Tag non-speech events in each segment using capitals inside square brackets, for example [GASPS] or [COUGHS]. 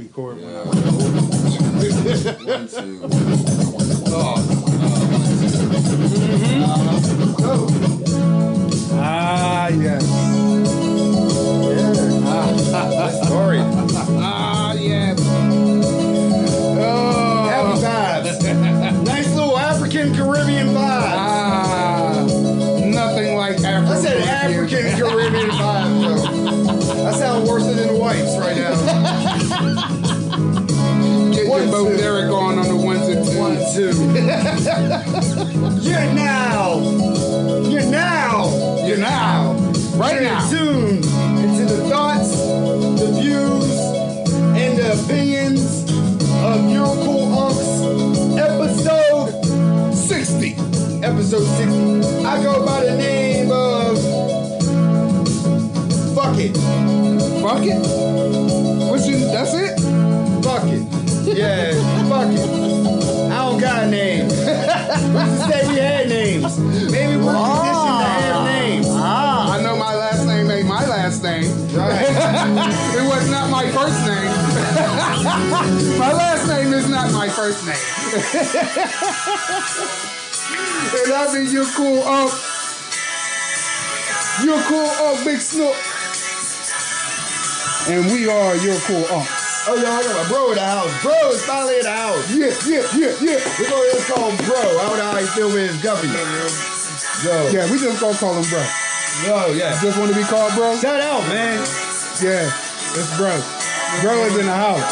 record. when I- One, two. Oh, Ah, yes. Sorry. Ah, Fuck it. What's your, that's it? Fuck it. Yeah, fuck it. I don't got a name. we just say we had names. Maybe we're conditioned to have names. Ah, I know my last name ain't my last name. Right. it was not my first name. [LAUGHS] my last name is not my first name. and I mean you're cool up. You're cool up, Big Snook. And we are your cool up. Oh, yo, I got my bro in the house. Bro is finally in the house. Yeah, yeah, yeah, yeah. We're going to call him bro. I don't know how he feel with his guppy. Yo. Yeah, we just gonna call him bro. Yo, yeah. Just want to be called bro? Shout out, man. Yeah, it's bro. Bro is in the house.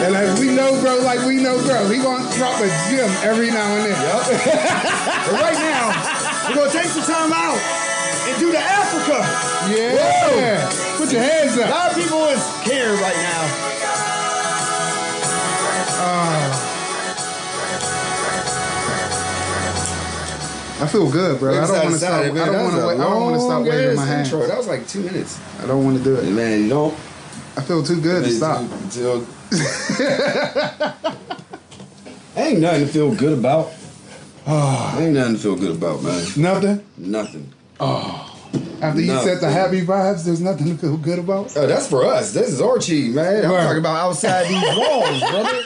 And like we know bro, like we know bro. He gonna drop a gem every now and then. Yup. [LAUGHS] but right now, we're going to take some time out and do the Africa. Yeah. Put your hands up. A up. lot of people is scared right now. Uh, I feel good, bro. I don't want to stop. I don't want to. I don't want to stop waving my hands. That was like two minutes. I don't want to do it. Man, you don't. I feel too good to stop. [LAUGHS] Until, [LAUGHS] ain't nothing to feel good about. Oh, ain't nothing to feel good about, man. Nothing. Nothing. Ah. After you set the happy vibes, there's nothing to feel good about. Oh, that's for us. This is Archie, man. I'm Word. talking about outside these [LAUGHS] walls, brother.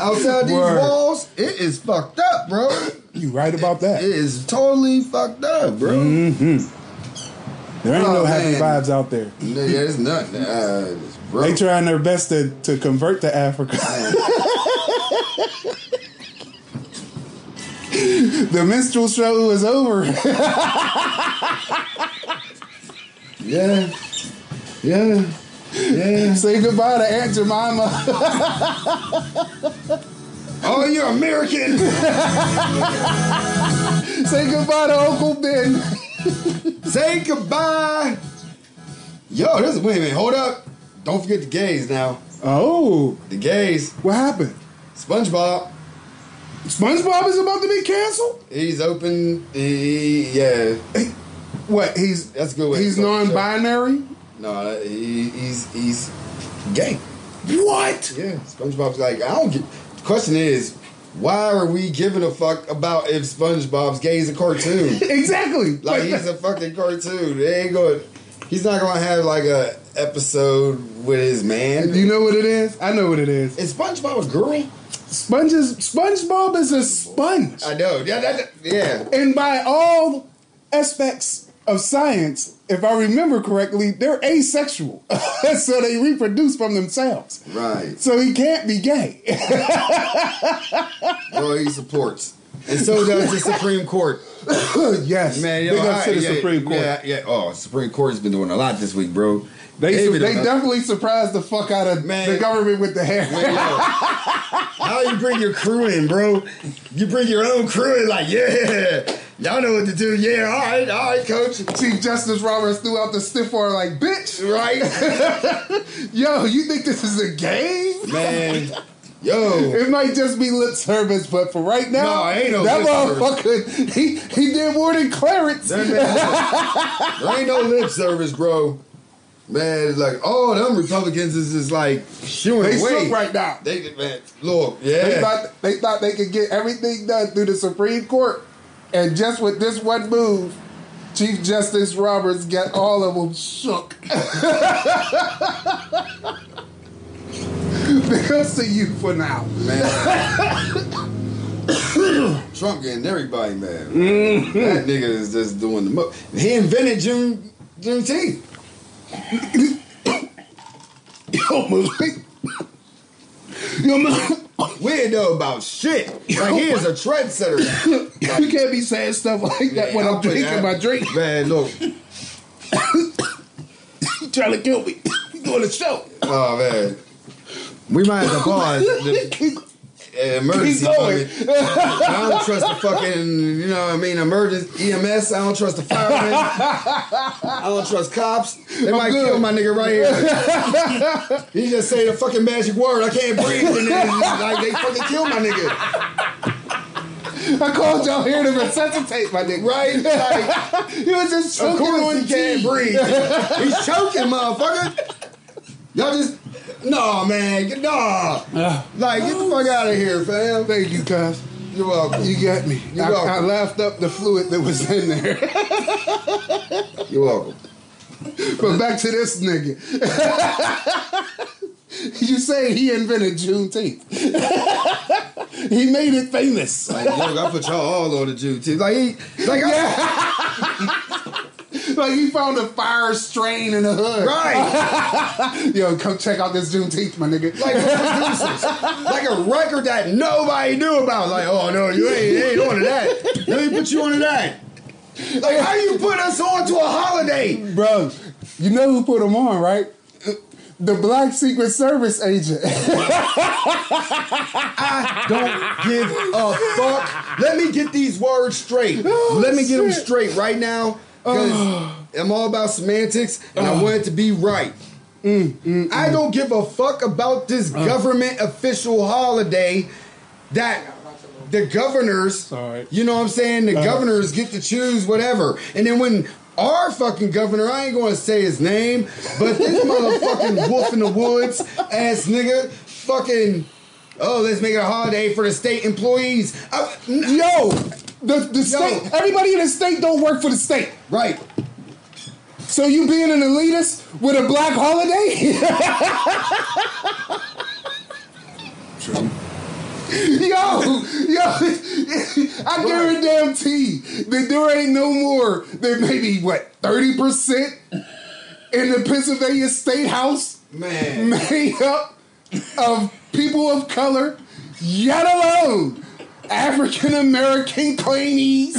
outside these Word. walls, it is fucked up, bro. You right about that. It is totally fucked up, bro. There ain't Oh, no happy man. vibes out there. Yeah, there's nothing. Uh. They trying their best to, to convert to Africa. [LAUGHS] [LAUGHS] the minstrel show is over. [LAUGHS] Yeah. Yeah. Yeah. Say goodbye to Aunt Jemima. [LAUGHS] Oh, you're American. Say goodbye to Uncle Ben. Say goodbye. Yo, this wait a minute. Hold up. Don't forget the gays now. Oh, The gays. what happened? SpongeBob. SpongeBob is about to be canceled. He's open. He, yeah. What? He's That's a good way. he's to start the show. non-binary. No, he, he's he's gay. What? Yeah. SpongeBob's like I don't get. The question is, why are we giving a fuck about if SpongeBob's gay is a cartoon? [LAUGHS] Exactly. Like [LAUGHS] he's a fucking cartoon. They ain't going. He's not gonna have like a episode with his man. you know what it is? I know what it is. Is SpongeBob a girl? Sponges. SpongeBob is a sponge, I know. Yeah, that, yeah. and by all aspects of science, if I remember correctly, they're asexual, [LAUGHS] so they reproduce from themselves. Right. So he can't be gay. [LAUGHS] Well, he supports, and so does the Supreme Court. [COUGHS] yes, Man, yo, big ups to the yeah, Supreme Court. Yeah, yeah. Oh, Supreme Court's been doing a lot this week, bro. They David they definitely surprised the fuck out of Man. the government with the hair. Man, [LAUGHS] How you bring your crew in, bro? You bring your own crew in, like, yeah, y'all know what to do. Yeah, all right, all right, coach. Chief Justice Roberts threw out the stiff arm like, bitch, Right, [LAUGHS] yo, you think this is a game? man. [LAUGHS] Yo, It might just be lip service, but for right now, No, ain't no that motherfucker, he, he did more than Clarence. There, there ain't no lip service, bro. Man, it's like, oh, them Republicans is just like shooing They away. right now. They, man, look, They yeah. thought they thought they could get everything done through the Supreme Court, and just with this one move, Chief Justice Roberts got all of them shook. [LAUGHS] because of you for now. Man. [COUGHS] Trump getting everybody mad. Mm-hmm. That nigga is just doing the mo. He invented June Juneteenth. Yo, Malik. Yo, man. We didn't know about shit. [LAUGHS] Like he is a trendsetter. [LAUGHS] you can't be saying stuff like that when I'm drinking my drink. Man, look. You trying to kill me. [LAUGHS] You doing a show. Oh man. We might have to pause. Emergency. I don't trust the fucking, you know what I mean, emergency EMS. I don't trust the firemen. I don't trust cops. They might good. kill my nigga right here. he just say the fucking magic word. I can't breathe. And then like they fucking kill my nigga. I called y'all here to resuscitate my nigga. Right? Like, [LAUGHS] He was just of choking course he can't breathe. He's choking, motherfucker. Y'all just, no, man. get- Nah. Uh. Like, get the fuck out of here, fam. Thank you, cuz. You're welcome. You got me. You're I, welcome. I laughed up the fluid that was in there. [LAUGHS] You're welcome. but back to this nigga. [LAUGHS] you say he invented Juneteenth. [LAUGHS] he made it famous. Like, yo, I put y'all all on the Juneteenth. Like, he, like, I, Like he found a fire strain in the hood. right. [LAUGHS] Yo, come check out this Juneteenth, my nigga. Like, like a record that nobody knew about. Like, oh, no, you ain't, ain't on to that. Let me put you on to that. Like, how you put us on to a holiday? Bro, you know who put him on, right? The black Secret Service agent. I don't give a fuck. Let me get these words straight. Let me get them straight right now. Because [SIGHS] I'm all about semantics and I uh. want it to be right. Mm, mm, I mm. don't give a fuck about this uh. government official holiday that the governors, Sorry. you know what I'm saying? The uh. governors get to choose whatever. And then when our fucking governor, I ain't gonna say his name, but this [LAUGHS] motherfucking wolf in the woods ass nigga, fucking, oh, let's make it a holiday for the state employees. I- n- Yo, the, the state, everybody in the state don't work for the state. right. So you being an elitist with a black holiday? [LAUGHS] True. yo, yo, [LAUGHS] I guarantee that there ain't no more than maybe what thirty percent in the Pennsylvania State House Man. made up of people of color, yet alone African American claimees.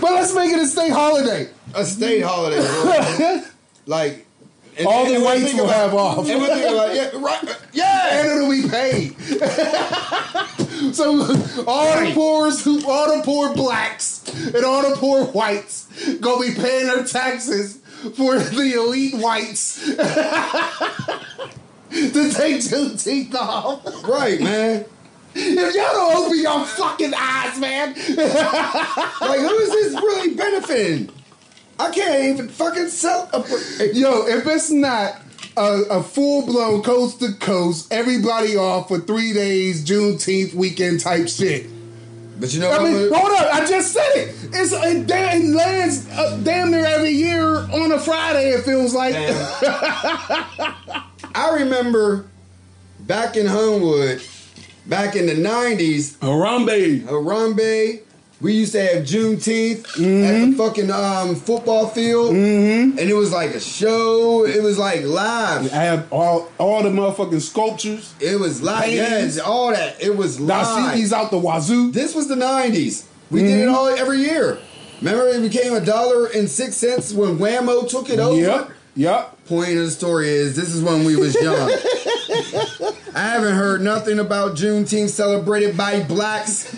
but let's make it a state holiday. A state holiday. [LAUGHS] like, and- All the whites will about- have off. And we think about, yeah, right, yeah. and it'll be paid. so all the poor, all the poor blacks and all the poor whites gonna be paying their taxes for the elite whites [LAUGHS] to take two teeth off. Right, man. If y'all don't open your fucking eyes, man. [LAUGHS] Like, who is this really benefiting? I can't even fucking sell. A, Yo, if it's not a, a full blown coast to coast, everybody off for three days, Juneteenth weekend type shit. but you know I mean, hold up! I just said it. It's it, it lands uh, damn near every year on a Friday. It feels like. [LAUGHS] I remember back in Homewood, back in the 90s, Harambee. Harambee, we used to have Juneteenth at Mm-hmm. the fucking um, football field. And it was like a show. It was like live. I have all all the motherfucking sculptures. It was live. Yes, all that. It was live. Dashikis out the wazoo. This was the 90s. We did Mm-hmm. it all every year. Remember it became a dollar and six cents when Whammo took it over? Yep. Yep. Point of the story is this is when we was young. [LAUGHS] I haven't heard nothing about Juneteenth celebrated by blacks.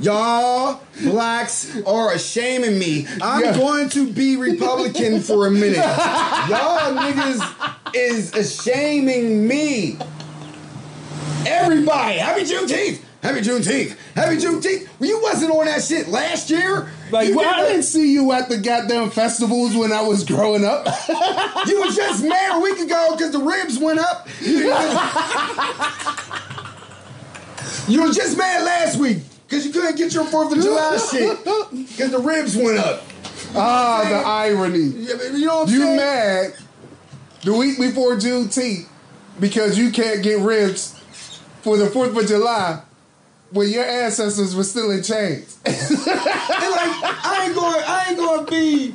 Y'all blacks are shaming me. I'm Yeah. going to be Republican for a minute. Y'all niggas is shaming me. Everybody, happy Juneteenth! Happy Juneteenth! Happy Juneteenth! Well, you wasn't on that shit last year. Like, you, well, I did didn't see you at the goddamn festivals when I was growing up. [LAUGHS] you was just mad a week ago because the ribs went up. [LAUGHS] You, was just mad last week Because you couldn't get your 4th of July shit. Because the ribs went up. Ah, the irony. You know what I'm You saying? mad the week before Juneteenth because you can't get ribs for the 4th of July when your ancestors were still in chains. [LAUGHS] And like, I ain't going, I ain't going to be,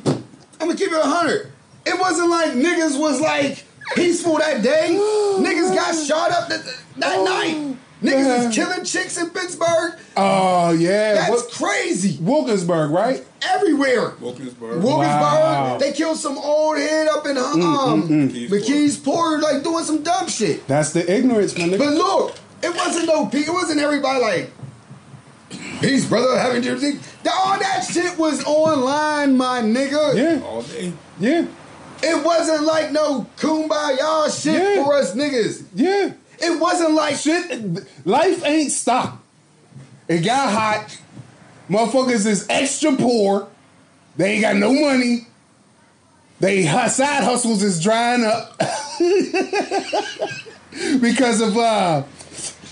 I'm going to keep it 100. It wasn't like niggas was like peaceful that day. [GASPS] niggas got shot up that, that oh, night. Niggas Yeah. was killing chicks in Pittsburgh. Oh, yeah. That's Wil- crazy. Wilkinsburg, right? Everywhere. Wilkinsburg. Wilkinsburg, Wow. they killed some old head up in mm, mm, um mm. McKees McKeesport, like doing some dumb shit. That's the ignorance, man. But look, it wasn't no pe- it wasn't everybody like peace, brother, having your thing. All that shit was online, my nigga. Yeah, All day. yeah, It wasn't like no kumbaya shit Yeah. for us niggas. yeah. It wasn't like Shit, life ain't stopped. It got hot. Motherfuckers is extra poor. They ain't got no money. They side hustles is drying up [LAUGHS] because of uh,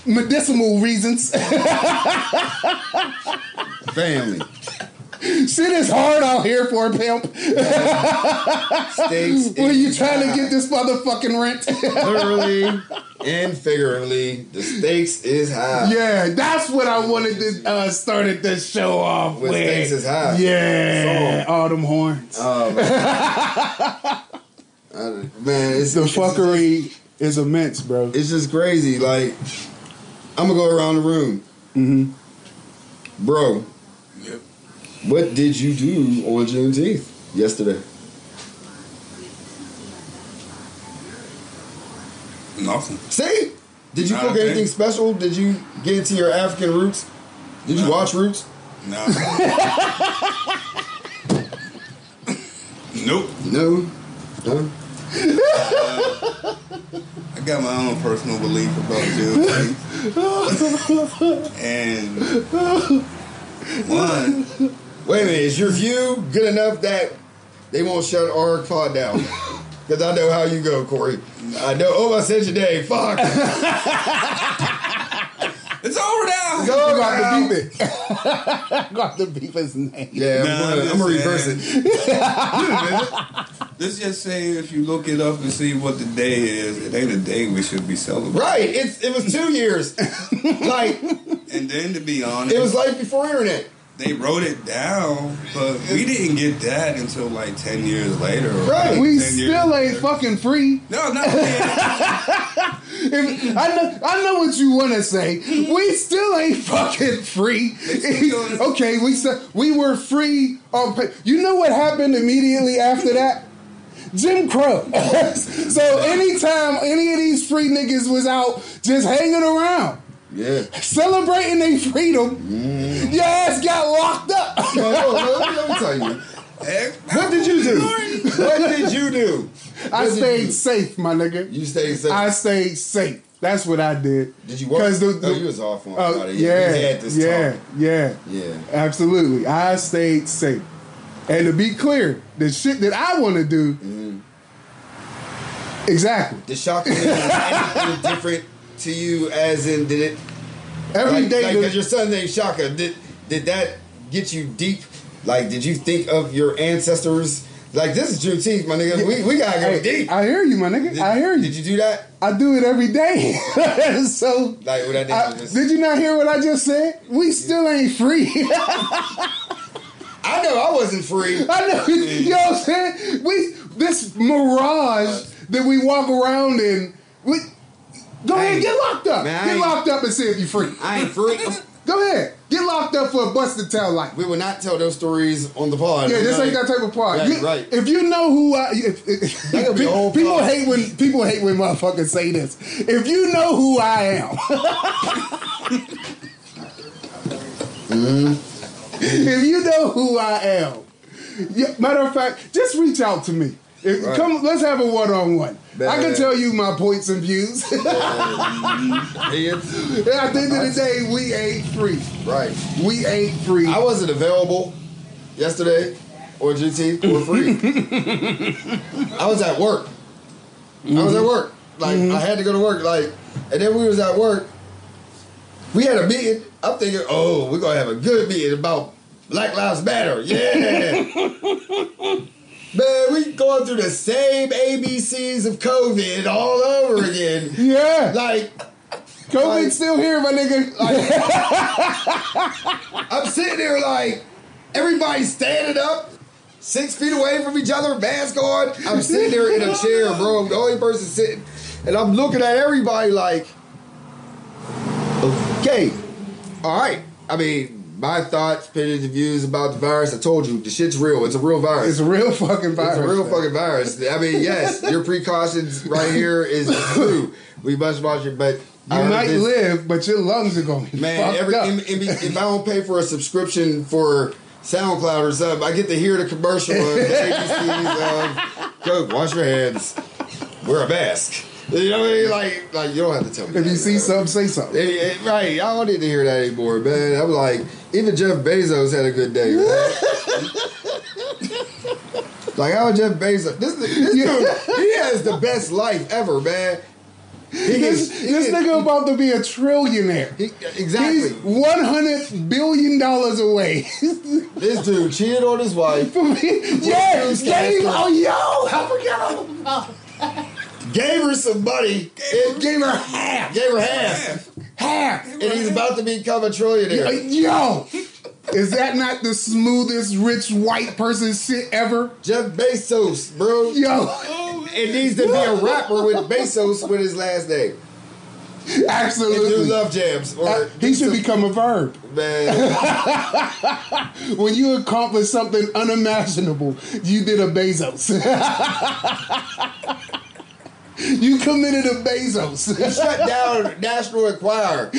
medicinal reasons. family. Shit is hard out here for a pimp Steaks. [LAUGHS] when you trying to get this motherfucking rent. literally and figuratively, the stakes is high. yeah, that's what I wanted to uh, started the show off With with. stakes is high. Yeah, So- them horns. Oh, man. [LAUGHS] Man, it's the it's- fuckery is immense, bro. It's just crazy. Like, I'm gonna go around the room. Mm-hmm. Bro, Yep. what did you do on Juneteenth yesterday? Nothing. See? Did you Not cook a thing. anything special? Did you get into your African roots? Did you watch Roots? No. [LAUGHS] nope. No. No. I got my own personal belief about Juneteenth. [LAUGHS] and one, Wait a minute. Is your view good enough that they won't shut our pod down? [LAUGHS] Because I know how you go, Corey. I know. Oh, I said your name. Fuck. [LAUGHS] it's over now. Go You got now. to beep it. got to beep his name. Yeah, I'm gonna, I'm I'm gonna reverse it. Let's just say if you look it up and see what the day is, it ain't a day we should be celebrating. Right. It's it was two years. [LAUGHS] like And then to be honest, it was like before internet. they wrote it down, but we didn't get that until like ten years later. Right. like We 10 years still ain't later. fucking free. No, not. [LAUGHS] If, I know, I know what you want to say. We still ain't fucking free. [LAUGHS] okay, we said we were free on. You know what happened immediately after that? Jim Crow. [LAUGHS] so anytime any of these free niggas was out just hanging around Yeah. celebrating their freedom, Mm. your ass got locked up. No, no, no, let, me, tell you. [LAUGHS] What did you do? What did you do? I What did stayed safe, my nigga. you stayed safe. I stayed safe. That's what I did. did you work? 'Cause the- oh, the- you was off on Oh, Friday. yeah, We had this yeah, yeah, Yeah. absolutely. I stayed safe. And to be clear, the shit that I want to do, Mm-hmm. exactly. The Shaka was anything different to you? As in, did it? Every like, day, like, the- your son name Shaka. Did did that get you deep? Like, did you think of your ancestors? Like, this is Juneteenth, my nigga. We, we gotta go deep. I hear you, my nigga. Did, I hear you. Did you do that? I do it every day. [LAUGHS] so, Like, what I did I- did you not hear what I just said? We still ain't free. [LAUGHS] I know I wasn't free. [LAUGHS] I know. You know what I'm saying? We this mirage that we walk around in. We go ahead, get locked up. man, get locked up and see if you're free. I ain't free. [LAUGHS] Go ahead, get locked up for a busted tail light. We will not tell those stories on the pod. Yeah, this ain't that type of pod. Right, You- right. If you know who I, if, if, That could be a whole people hate when people hate when motherfuckers say this. If you know who I am, Mm-hmm. [LAUGHS] [LAUGHS] if you know who I am, yeah, matter of fact, just reach out to me. If- Right. Come, let's have a one on one. I can tell you my points and views. [LAUGHS] [LAUGHS] At the end of the day, we ain't free. Right. We ain't free. I wasn't available yesterday or GT or free. I was at work. I was at work. Like mm-hmm. I had to go to work. Like, and then we was at work, we had a meeting. I'm thinking, oh, we're gonna have a good meeting about Black Lives Matter. Yeah. [LAUGHS] Man, we going through the same ABCs of COVID all over again. Yeah. Like, COVID's like- still here, my nigga. I'm sitting there like, everybody's standing up, six feet away from each other, mask on. I'm sitting there in a chair, bro. I'm the only person sitting. And I'm looking at everybody like, okay, all right. I mean, my thoughts, opinions, and views about the virus. I told you, the shit's real. It's a real virus. it's a real fucking virus. It's a real man. fucking virus. I mean, yes, [LAUGHS] your precautions right here is true. We must watch it, but You might this- live, but your lungs are going to be Man, every up. in- in- if I don't pay for a subscription for SoundCloud or something, I get to hear the commercial of the ABCs of go wash your hands, wear a mask. You know what I mean? Like, like you don't have to tell me. if you that, see man. something, say something. Eh, eh, right, I don't need to hear that anymore, man. I'm like, even Jeff Bezos had a good day. Man. [LAUGHS] like, how Jeff Bezos? This, this dude, he has the best life ever, man. He This, is- he this is- nigga about to be a trillionaire. he- exactly. He's one hundred billion dollars away. [LAUGHS] This dude cheated on his wife. For me. Yeah, Bruce gave, Castor. oh yo, I forgot all about gave her some money, it Gave her half, gave her half, half. and he's about to become a trillionaire. Yo, is that not the smoothest rich white person shit ever? Jeff Bezos, bro. Yo, It needs to be a rapper with Bezos with his last name. Absolutely. love jams. Or uh, He should become a verb. man. [LAUGHS] When you accomplish something unimaginable, you did a Bezos. [LAUGHS] [LAUGHS] you committed a Bezos. Shut down [LAUGHS] National Enquirer. [LAUGHS]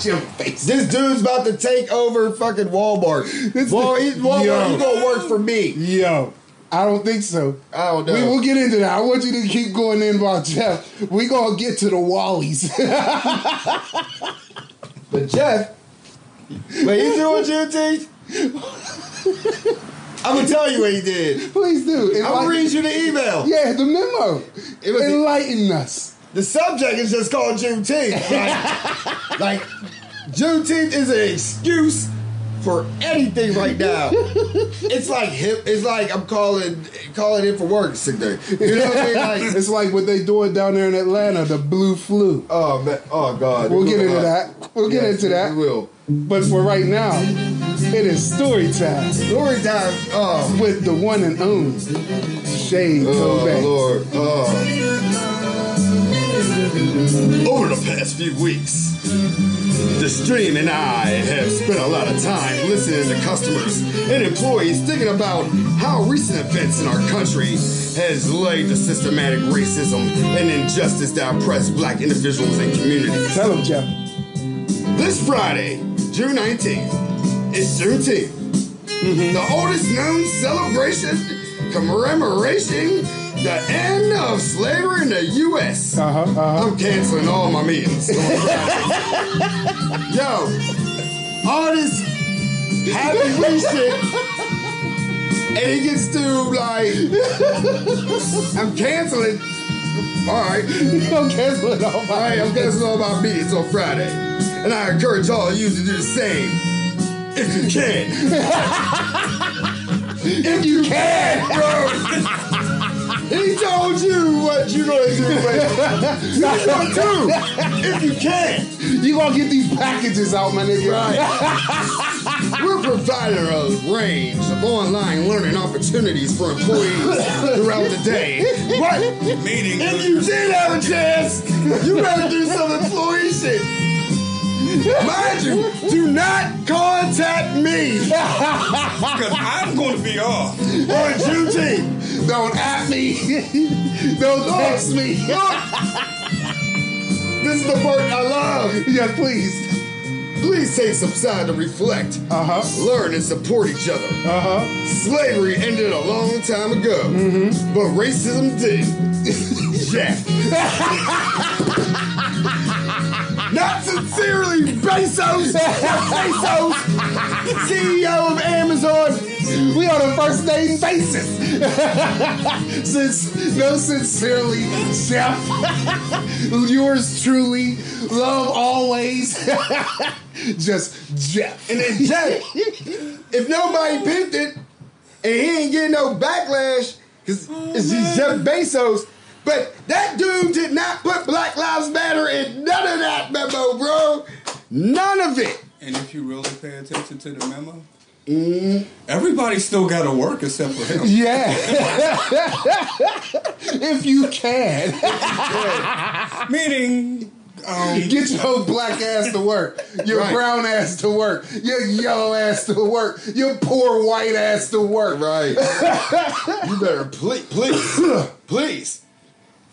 Jim Bezos. This dude's about to take over fucking Walmart. This- Well, he's, Walmart, Yo. you gonna work for me. Yo, I don't think so. I don't know. We will get into that. I want you to keep going in about Jeff. We gonna get to the Wallies. But Jeff, what you doing Juneteenth? I'm gonna tell you what he did. Please do. I'm gonna read you the email. yeah, the memo. It was- Enlighten us. The subject is just called Juneteenth. Like, [LAUGHS] like Juneteenth is an excuse for anything right now. It's like hip. It's like I'm calling calling in for work sick day. You know what I mean? Like, It's like what they doing down there in Atlanta, the blue flu. oh man, oh god. We'll get into that. We'll get Yes, into that. We will. But for right now, it is story time Story time. Oh, with the one and only Shade oh. Lord. Oh. Over the past few weeks, the S-team and I have spent a lot of time listening to customers and employees thinking about how recent events in our country has led to systematic racism and injustice that oppress black individuals and communities. Tell them, Jeff. This Friday, June 19th, is Juneteenth. The oldest known celebration commemorating the end of slavery in the U.S. Uh-huh, uh-huh. I'm canceling all my meetings. [LAUGHS] Yo, all this happy shit, and he gets to like, I'm canceling. All right. Don't cancel it all. All right, I'm canceling all my meetings on Friday. And I encourage all of you to do the same. If you can. [LAUGHS] if you can, bro. he told you what you're going to do, but you to do if you can. You gonna get these packages out, my nigga. Right. [LAUGHS] We're providing a range of online learning opportunities for employees throughout the day. But Meaning, if you did have a chance, you better do some employee shit. Mind you, do not contact me because I'm going to be off. on Juneteenth. Don't at me. Don't text me. This is the part I love. yeah, please. Please take some time to reflect, Uh huh. learn, and support each other. Uh huh. Slavery ended a long time ago, but racism didn't. Jack. [LAUGHS] [LAUGHS] Not sincerely, Bezos. Bezos, CEO of Amazon. We on a first name basis. [LAUGHS] Since no, sincerely, Jeff. Yours truly, love always. [LAUGHS] Just Jeff. And then Jeff, if nobody pimped it and he ain't getting no backlash, because it's he's Jeff Bezos, but that dude did not put Black Lives Matter in none of that memo, bro. None of it. And if you really pay attention to the memo, everybody still got to work except for him. Yeah. [LAUGHS] if you can. Meaning, um, Get your black ass to work. Your Right. brown ass to work. Your yellow ass to work. Your poor white ass to work. Right. [LAUGHS] you better please, please, please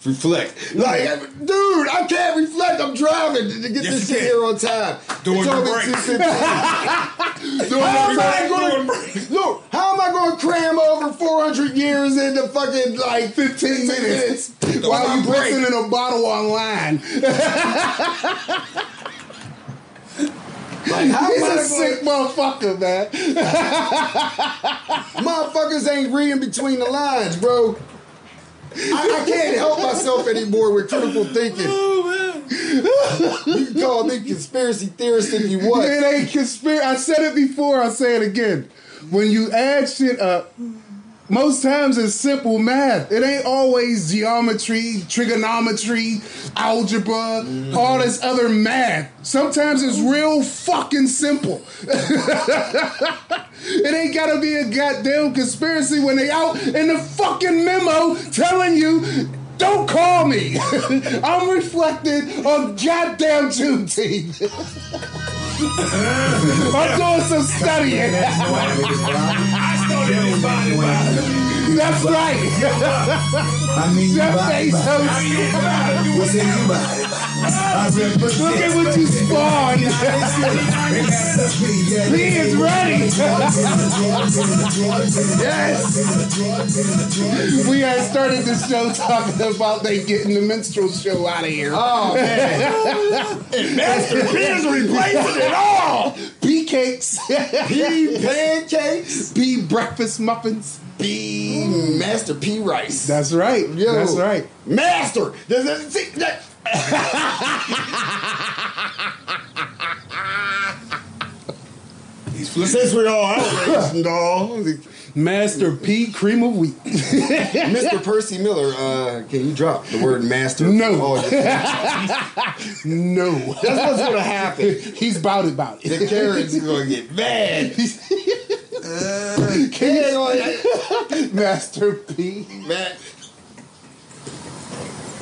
reflect. Like, dude, I can't reflect. I'm driving to get Yes, this shit here on time. Doing It's your only break. 2:15. [LAUGHS] Doing [LAUGHS] How am I gonna, Doing look, how am I going to cram over 400 years into fucking like 15 minutes minutes while you break? in a bottle online. [LAUGHS] Like, how He's a sick motherfucker, man. Motherfuckers ain't reading between the lines, bro. I, I can't help myself anymore with critical thinking. Oh, you can call me conspiracy theorist if you want. It ain't conspiracy. I said it before. I'll say it again. When you add shit up, most times it's simple math. It ain't always geometry, trigonometry, algebra, mm-hmm. all this other math. Sometimes it's real fucking simple. [LAUGHS] it ain't gotta be a goddamn conspiracy when they out in the fucking memo telling you. Don't call me. [LAUGHS] I'm reflecting on goddamn Juneteenth. [LAUGHS] I'm doing some studying. That's right. I mean, you Jeff body, body. Bezos. What's in you body? [LAUGHS] I represent. Look at what you spawned. He is ready. yes. We had started the show talking about they getting the minstrel show out of here. Oh man, Master P is replacing it all. Pea cakes. P pancakes, Pea breakfast muffins. P Master P rice. That's right. Yo. That's right. Master. That, see, that, he's flipping. Since we're all outraged [LAUGHS] and all, Master P cream of wheat. [LAUGHS] Mr. Percy Miller, uh, can you drop the word master? No. [LAUGHS] no. that's what's gonna happen. He's about it about it. The Karen's gonna get mad. You- gonna- Master P. man,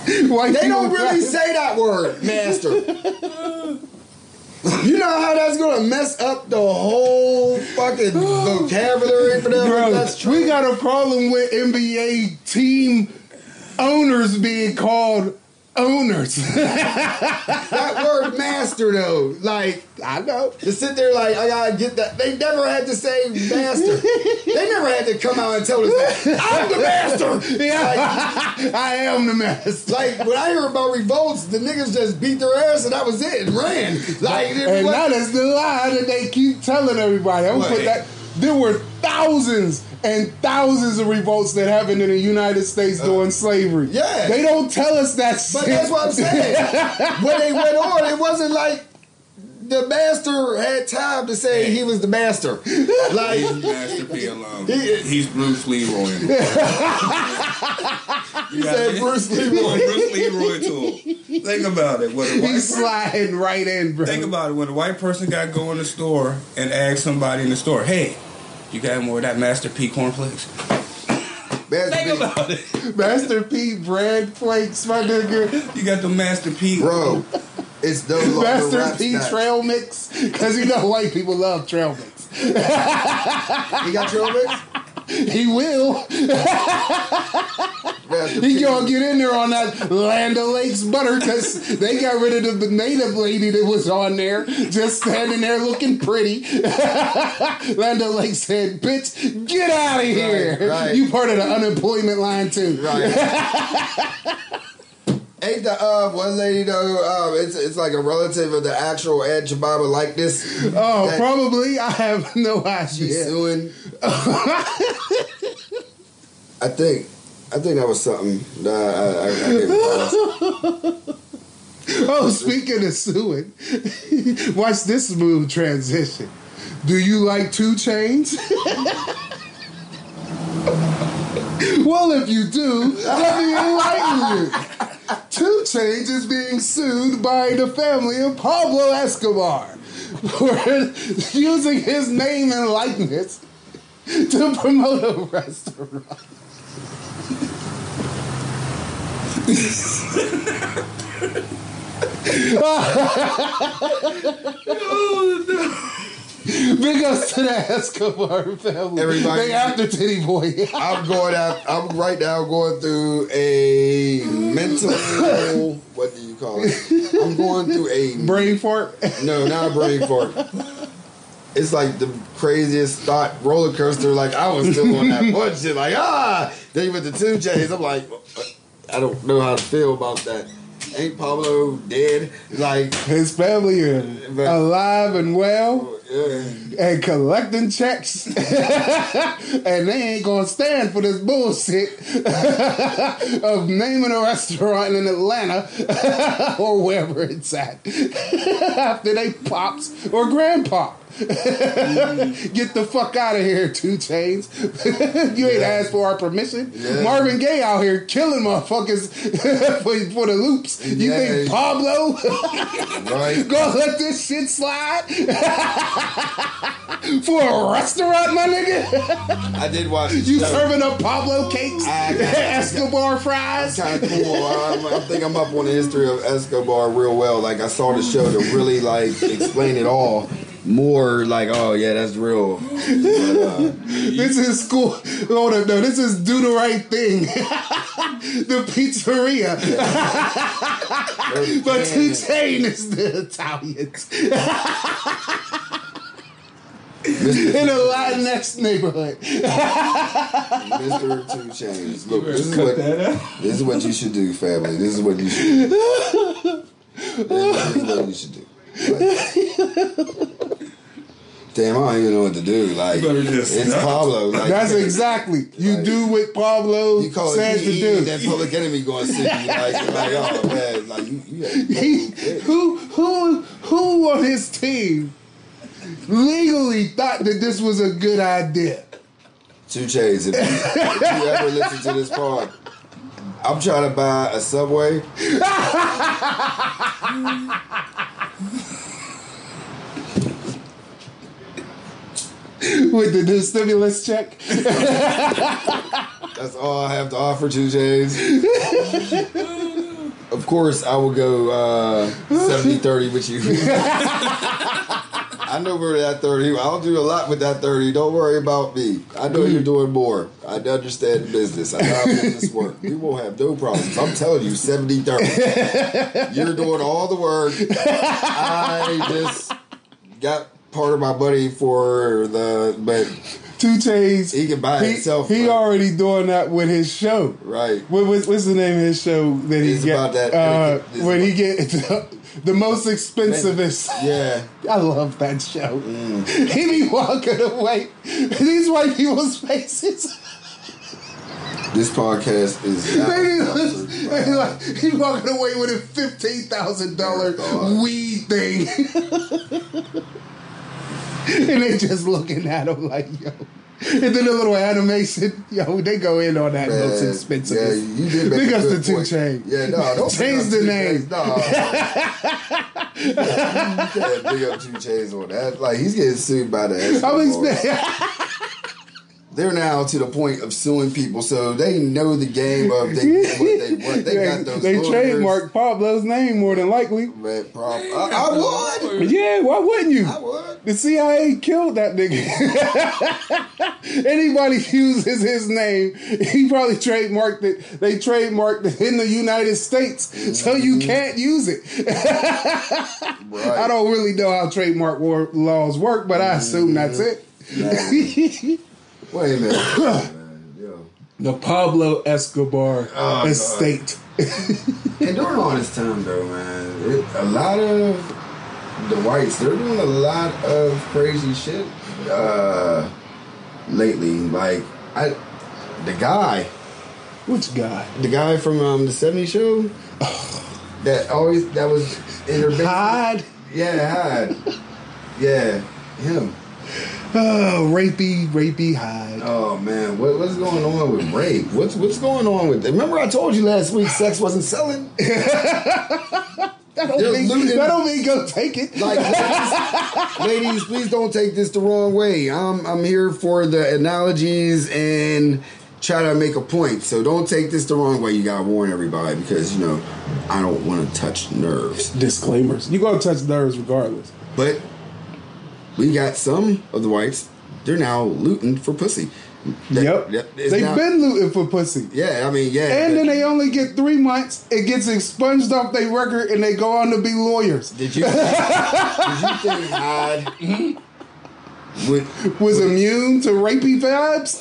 [LAUGHS] White They don't really got- say that word, master. [LAUGHS] You know how that's gonna mess up the whole fucking vocabulary for them? Bro, that's true. we got a problem with NBA team owners being called owners. [LAUGHS] that word master though, like I know. to sit there like I gotta get that. They never had to say master. they never had to come out and tell us that. I'm the master. Yeah, [LAUGHS] I am the master. Like when I hear about revolts, the niggas just beat their ass and that was it and ran. Like And that is the lie that they keep telling everybody. I'm put that. There were thousands and thousands of revolts that happened in the United States during slavery. Uh, yeah. they don't tell us that But shit. that's what I'm saying. [LAUGHS] when they went on, it wasn't like the master had time to say he was the master. Like Leave Master P alone. He- He's Bruce Leroy. [LAUGHS] he said Bruce Leroy. Bruce Leroy to him. Think about it. When a white He's person, sliding right in, bro. think about it. When a white person got to go in the store and ask somebody in the store, "Hey, you got more of that Master P cornflakes?" Master Think P- about it. Master P bread flakes, my nigga. You got the Master P, Bro, it's no longer Master P snacks. trail mix, because you know white people love trail mix. You got trail mix? [LAUGHS] He will. [LAUGHS] He gonna [LAUGHS] get in there on that Land O'Lakes butter because they got rid of the native lady that was on there, just standing there looking pretty. [LAUGHS] Land O'Lakes said, "Bitch, get out of here! right. You part of the unemployment line too." Right. [LAUGHS] Ain't the uh one lady though? Um, it's it's like a relative of the actual Ed Shababa like this. Oh, that probably. I have no idea. she's suing. I think, I think that was something that I, I, I pass. [LAUGHS] Oh, speaking of suing, [LAUGHS] watch this smooth transition. Do you like 2 Chainz? [LAUGHS] well, if you do, let me enlighten you. 2 Chainz is being sued by the family of Pablo Escobar for using his name and likeness to promote a restaurant. Big ups to the Escobar family. Everybody- they after Tity Boi. I'm going out. I'm right now going through a mental. What do you call it? I'm going through a Brain fart. No, not a brain fart. It's like the craziest thought roller coaster. Like I was still on that [LAUGHS] one shit. Like ah, then with the two J's, I'm like, I don't know how to feel about that. Ain't Pablo dead? Like, His family alive and well yeah. and collecting checks. [LAUGHS] and they ain't gonna stand for this bullshit [LAUGHS] of naming a restaurant in Atlanta [LAUGHS] or wherever it's at after they pops or grandpop. [LAUGHS] Get the fuck out of here, 2 Chainz. [LAUGHS] you ain't asked for our permission. Yeah. Marvin Gaye out here killing motherfuckers [LAUGHS] for, for the loops. You Yeah. think Pablo right. gonna let this shit slide for a restaurant, my nigga? I did watch. You show. serving up Pablo cakes, I- Escobar fries? kind of cool. I, I think I'm up on the history of Escobar real well. Like I saw the show to really like explain it all more. Like oh yeah, that's real. But, [LAUGHS] uh, This is school. Hold up, no, this is do the right thing. [LAUGHS] the pizzeria, [LAUGHS] but Two Chain is the Italians in a Latinx neighborhood. Mr. 2 Chainz. Look, this is what this is what you should do, family. This is what you should. do. This is what you should do. Like, damn, I don't even know what to do. Like You better just it's stop. Pablo. Like That's exactly you do what Pablo You call said it to he, do. that public enemy going to see you like, like oh man, like you, you [LAUGHS] He, who who who on his team legally thought that this was a good idea? 2 Chainz. If, if you ever listen to this pod, I'm trying to buy a Subway. [LAUGHS] [LAUGHS] With the new stimulus check, [LAUGHS] That's all I have to offer, 2 Chainz. of course, I will go uh, 70-30 with you. [LAUGHS] I know where that 30. I'll do a lot with that 30. Don't worry about me. I know you're doing more. I understand business. I know how business work. We won't have no problems. I'm telling you, 70-30. You're doing all the work. I just got part of my money for the but 2 Chainz. he can buy He, himself. he already doing that with his show. right. What, what's, what's the name of his show that he It's get? about that- uh, it's when he get [LAUGHS] the, the most expensivest. Yeah. I love that show. Mm. He be walking away. These white people's faces. This podcast is [LAUGHS] not They be, sponsored they like, he walking away with a fifteen thousand dollar weed thing, [LAUGHS] and they just looking at him like yo. And then the little animation, yo, they go in on that Man, most expensive. [LAUGHS] Yeah, you did make Big a ups to Two. Chain. Yeah, no, don't Change the name. No, you can't big up 2 Chainz on that. Like he's getting sued by the. I'm expecting. [LAUGHS] They're now to the point of suing people, so they know the game of they, what they [LAUGHS] want. They got those. they lawyers. trademarked Pablo's name more than likely. Man, prob- I, I [LAUGHS] would. Yeah, why wouldn't you? I would. The CIA killed that nigga. [LAUGHS] Anybody uses his name, he probably trademarked it. They trademarked it in the United States, so you mm-hmm. can't use it. Right. I don't really know how trademark war laws work, but I assume that's mm-hmm. it. Wait a minute. [COUGHS] man, yo. the Pablo Escobar Oh, estate. And during all this time, though, man, it, a lot of the whites, they're doing a lot of crazy shit. Uh, lately. Like I, the guy, Which guy? the guy from um, the '70s show, [SIGHS] that always that was in her basement. Hyde. Yeah, Hyde. Yeah, him. Oh, rapey, rapey Hyde. Oh man, what, what's going on with rape? What's what's going on with? Remember, I told you last week, sex wasn't selling. [LAUGHS] That don't, They're mean, looting- that don't mean go take it. Like, [LAUGHS] ladies, ladies, please don't take this the wrong way. I'm I'm here for the analogies and try to make a point. So don't take this the wrong way. You gotta warn everybody because you know I don't want to touch nerves. Disclaimers. You gonna touch nerves regardless. But we got some of the whites. They're now looting for pussy. That- yep. that- They've now- been looting for pussy. Yeah, I mean, yeah. And then they only get three months. It gets expunged off their record, and they go on to be lawyers. Did you [LAUGHS] did you think Hyde would Was immune to rapey vibes.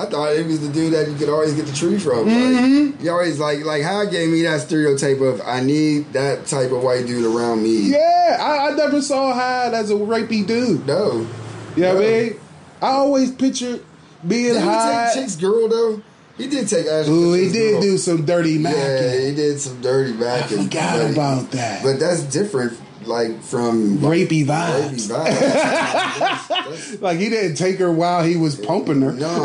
I thought it was the dude that you could always get the tree from. Like, mm-hmm. you always like like how gave me that stereotype of I need that type of white dude around me. yeah, I, I never saw Hyde as a rapey dude. No. You know what I mean? I always picture being Did he Hyde. take Chick's girl though? He did take Ashley. Ooh, he did girl. do some dirty Yeah, he did some dirty back. I forgot about that. But that's different, like from Rapey Rapey vibes. vibes. That's- that's- [LAUGHS] Like he didn't take her while he was pumping her. No.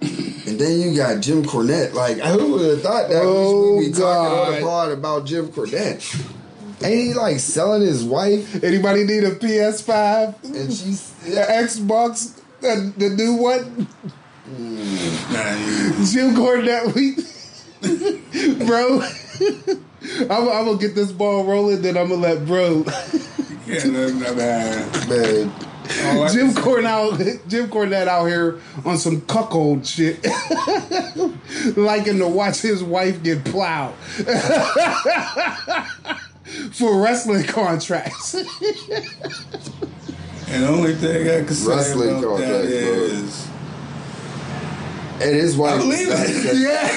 and then you got Jim Cornette. Like, who would have thought that Oh, we should be talking on the God. pod about Jim Cornette? Ain't he like selling his wife Anybody need a PS5, and she's the Xbox, the, the new one? Mm, you- Jim Cornette, we, [LAUGHS] bro. [LAUGHS] I'm, I'm gonna get this ball rolling, then I'm gonna let bro. yeah, no, no, man. All Jim Cornette, Jim Cornette out here on some cuckold shit, [LAUGHS] liking to watch his wife get plowed [LAUGHS] for wrestling contracts. [LAUGHS] And the only thing I can say Wrestling about that contract, bro. is, And. I believe it. yeah,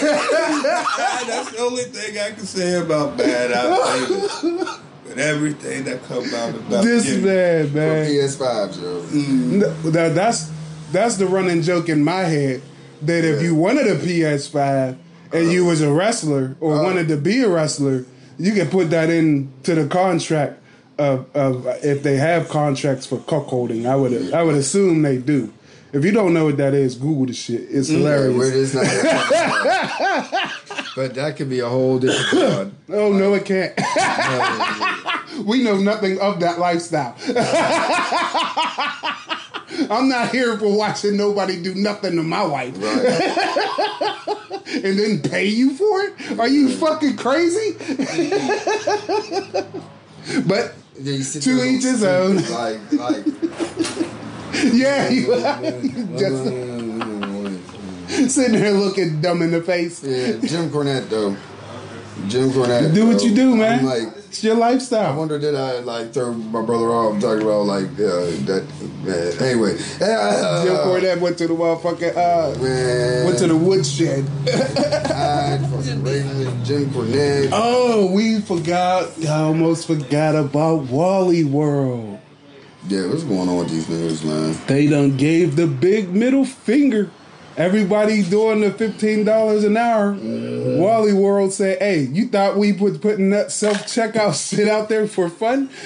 Ah, that's the only thing I can say about Bad Out Davis. But everything that comes out about this Jimmy. man, For man. PS5, Joe. No, that, that's that's the running joke in my head that if you wanted a PS5 and you was a wrestler or wanted to be a wrestler, you could put that into the contract of, of if they have contracts for cuckolding. I would I would assume they do. If you don't know what that is, Google the shit. It's mm. Yeah, hilarious. it's not. [LAUGHS] [LAUGHS] but that could be a whole different pod. Oh no, it can't. [LAUGHS] We know nothing of that lifestyle. I'm not here for watching nobody do nothing to my wife. right. and then pay you for it? Are you fucking crazy? but Then you To each his own. Like, like. Yeah, you [LAUGHS] just sitting there looking dumb in the face. Yeah, Jim Cornette though. Jim Cornette. Do what you do, man. I'm like, It's your lifestyle. I lifestyle. wonder did I like throw my brother off talking about like uh, that. Man. Anyway, uh, Jim Cornette went to the motherfucking uh, Man, went to the woodshed. [LAUGHS] I fucking Raven, Jim Cornette. Oh, we forgot. I almost forgot about Wally World. Yeah, what's going on with these niggas, man? They done gave the big middle finger. Everybody doing the fifteen dollars an hour. Wally World said, "Hey, you thought we was putting that self checkout [LAUGHS] shit out there for fun? [LAUGHS]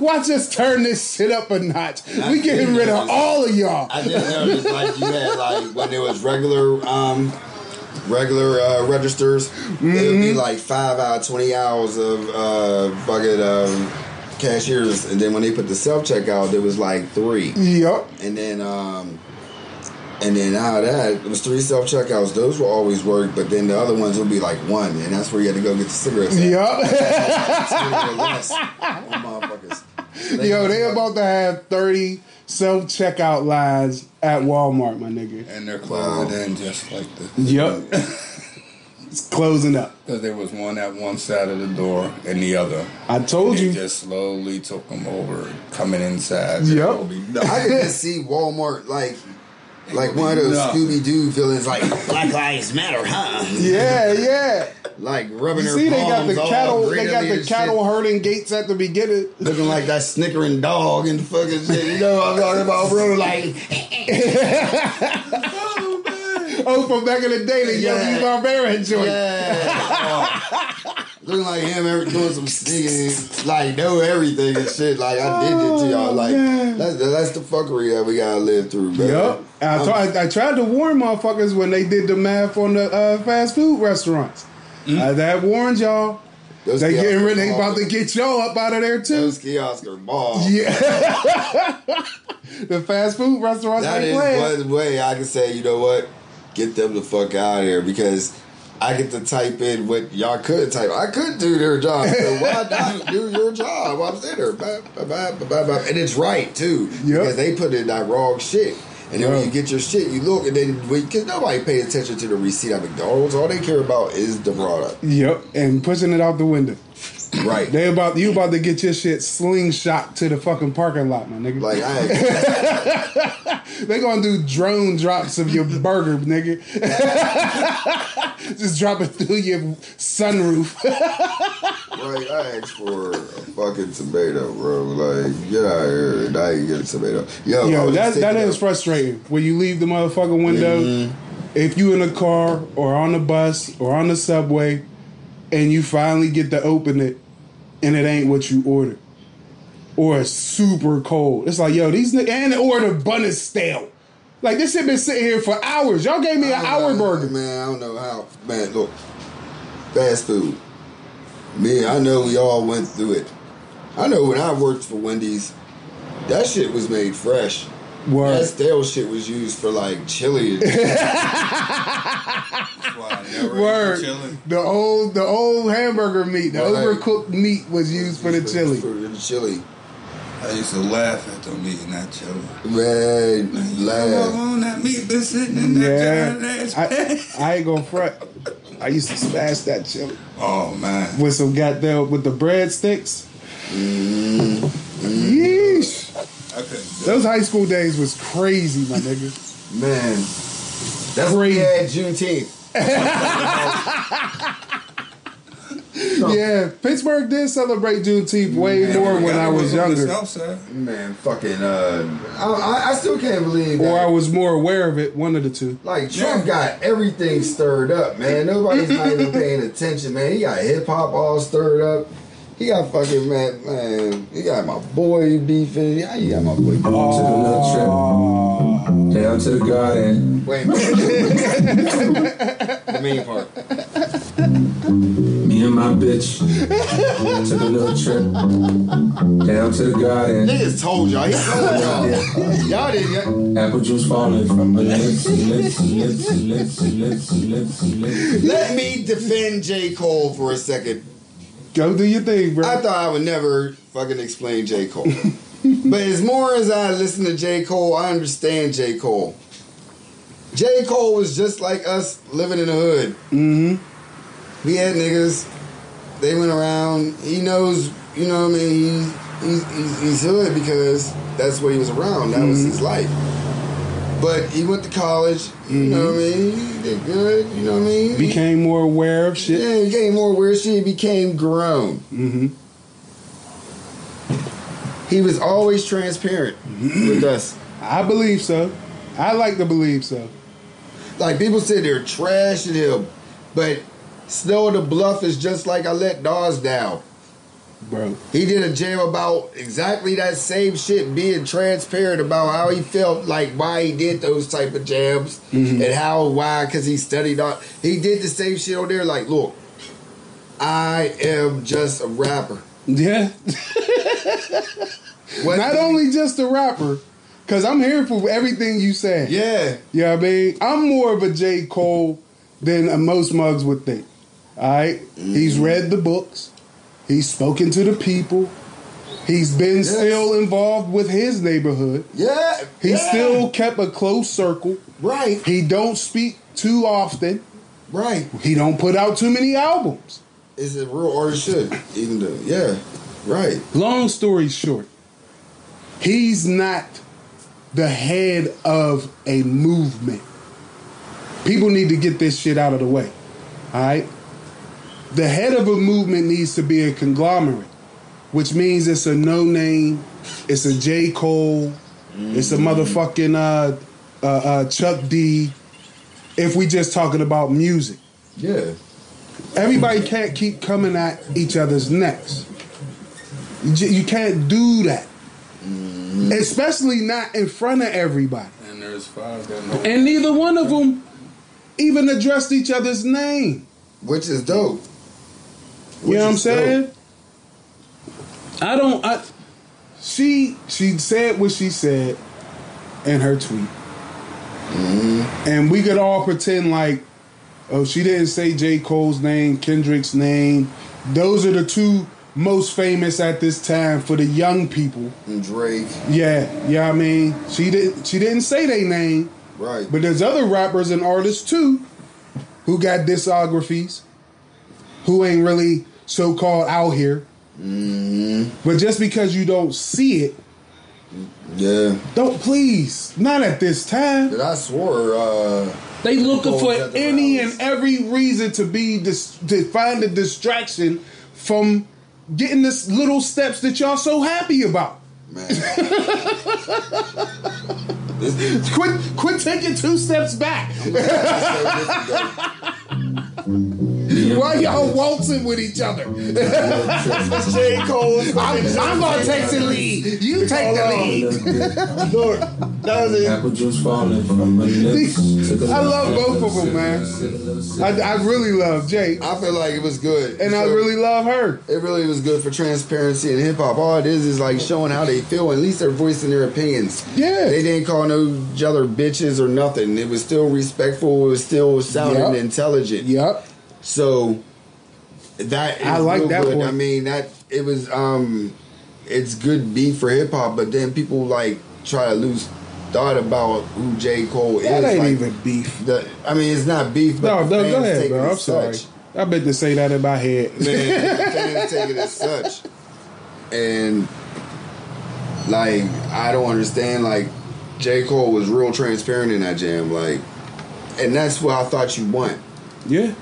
Watch us turn this shit up a notch. We getting rid of all of y'all." I didn't notice like you had like when there was regular um regular uh, registers, it would Mm-hmm. be like five out of twenty hours of uh fucking um, cashiers, and then when they put the self checkout, there was like three, Yep. and then um. And then out of that, it was three self checkouts. Those will always work, but then the other ones will be like one, and that's where you had to go get the cigarettes. at. Yup. 20 or less on motherfuckers. So Yo, they about to have thirty self checkout lines at Walmart, my nigga. And they're closing in just like the. Yup. [LAUGHS] it's closing up. Because there was one at one side of the door and the other. I told They you. just slowly took them over, coming inside. Yep. slowly. I could just see Walmart like like one of those No. Scooby Doo villains, like Black Lives Matter, huh? Yeah, yeah. like rubbing You her see, they got the cattle. They got the cattle shit. herding gates at the beginning. looking like that snickering dog and fucking shit. You know what I'm talking about, bro? Like, [LAUGHS] Oh, from back in the day, the Yeah. Yogi Barbarian joint. yeah. Looking like him doing some sneaking, like know everything and shit. Like I did it to y'all. Like man. that's that's the fuckery that we gotta live through, bro. Yup. I, tried- to warn motherfuckers when they did the math on the uh, fast food restaurants. I that warned y'all. Those They getting ready. They about to get y'all up out of there too. Those kiosks are ball. Yeah. [LAUGHS] the fast food restaurants That is playing. one way I can say, you know what? Get them the fuck out of here because I get to type in what y'all could type. I could do their job. So why not do your job? I'm sitting there. Bah, bah, bah, bah, bah. And it's right too. Yep. Because they put in that wrong shit. And then when Yeah. you get your shit, you look and then because nobody pays attention to the receipt at McDonald's. All they care about is the product. Yep, and pushing it out the window. Right. They about you about to get your shit slingshot to the fucking parking lot, my nigga. like I [LAUGHS] they gonna do drone drops of your burger, nigga. Just drop it through your sunroof. Right, I asked for a fucking tomato, bro. Like, get out of here. And I get a tomato. Yo, Yo, that that is frustrating. When you leave the motherfucking window, Mm-hmm. if you in a car or on the bus or on the subway, and you finally get to open it, and it ain't what you ordered, or it's super cold. It's like, yo, these ni- and the bun is stale. Like this shit been sitting here for hours. Y'all gave me an hour know, burger. Man, I don't know how. Man, look, fast food. Me, I know we all went through it. I know when I worked for Wendy's, that shit was made fresh. Word. That stale shit was used for like chili. And [LAUGHS] That's why I never Word. The old the old hamburger meat, the Right. overcooked meat was used for the chili. For the chili. I used to laugh at them eating that chili. Man, How laugh. long that meat been sitting in that Yeah, I? I ain't gonna front. I used to smash that chili Oh man. with some goddamn with the breadsticks. Mm-hmm. Yeesh. I couldn't Those high school days was crazy, my nigga. Man. That's what we had Juneteenth. [LAUGHS] Yeah, Pittsburgh did celebrate Juneteenth way more when I was younger, Man, fucking, uh, I, I, I still can't believe that. or I was more aware of it. One of the two. Like Trump got everything stirred up, man. Nobody's not even paying attention, man. He got hip hop all stirred up. He got fucking man, man. He got my boy beefing. Yeah, he got my boy. Took a little trip oh. down to the garden. Wait, wait. the main part. Me and my bitch took a little trip down to the garden. Niggas told y'all. He told y'all. [LAUGHS] y'all didn't. Apple juice falling from her lips, lips, lips, lips, lips, lips, lips. Let me defend J. Cole for a second. Go do your thing, bro. I thought I would never fucking explain J. Cole. but as more as I listen to J. Cole, I understand J. Cole. J. Cole was just like us living in the hood. mm-hmm. We had niggas. They went around. He knows, you know what I mean? He's, he's, he's hood because that's what he was around. That was Mhm. his life. But he went to college. You know what I mean? He did good. You know what I mean? Became more aware of shit. yeah, he became more aware of shit. He became grown. Mm-hmm. He was always transparent with us. I believe so. I like to believe so. Like people said they're trashing him, but Snow the Bluff is just like I let Dawes down. Bro. He did a jam about exactly that same shit, being transparent about how he felt, like why he did those type of jams, mm-hmm. and how why because he studied on. He did the same shit on there. Like, look, I am just a rapper. Yeah. [LAUGHS] Not only just a rapper, because I'm here for everything you said. yeah, You know what I mean? I'm more of a J. Cole than most mugs would think. All right? Mm-hmm. He's read the books. He's spoken to the people. He's been Yes. still involved with his neighborhood. yeah, He yeah. still kept a close circle. right, He don't speak too often. right. He don't put out too many albums. Is it real artist should even do? Yeah, right. Long story short, he's not the head of a movement. People need to get this shit out of the way. All right? The head of a movement needs to be a conglomerate, which means it's a Noname, it's a J. Cole, it's a motherfucking uh, uh, uh, Chuck D. If we just talking about music, Yeah. everybody can't keep coming at each other's necks. You, you can't do that, especially not in front of everybody. And there's five that. And neither one of them even addressed each other's name. Which is dope. You know what I'm is dope. saying? I don't. I. She she said what she said in her tweet, mm-hmm. and we could all pretend like, oh, she didn't say J Cole's name, Kendrick's name. Those are the two most famous at this time for the young people. And Drake. Yeah, yeah. I mean, she didn't she didn't say their name, Right. but there's other rappers and artists too who got discographies who ain't really so called out here. But just because you don't see it, yeah. don't please, not at this time. But I swore, uh, They looking for Goes at the any rallies. and every reason to be dis- to find a distraction from getting this little steps that y'all so happy about. man. this, [LAUGHS] Quit, quit taking two steps back. [LAUGHS] Why y'all waltzing with each other? [LAUGHS] J. Cole's I'm, I'm gonna take the lead. You take the lead. [LAUGHS] Look, that was it. Apple juice falling from my lips. Took a I love both of them, man. sip, little sip. I, I really love Jay, I feel like it was good. and I So, really love her. It really was good for transparency in hip hop. All it is is like showing how they feel. At least they're voicing their opinions. Yeah. They didn't call no each other bitches or nothing. It was still respectful. It was still sounding Yep. intelligent. Yep. So that is I like that good. one. I mean that it was um it's good beef for hip hop, but then people like try to lose thought about who J. Cole That is. ain't like, even beef. the, I mean it's not beef, but No, no, go ahead, bro. I'm sorry. such. I meant to say that in my head. [LAUGHS] Man, fans take it as such. And like I don't understand like J. Cole was real transparent in that jam, like and that's what I thought you want. yeah.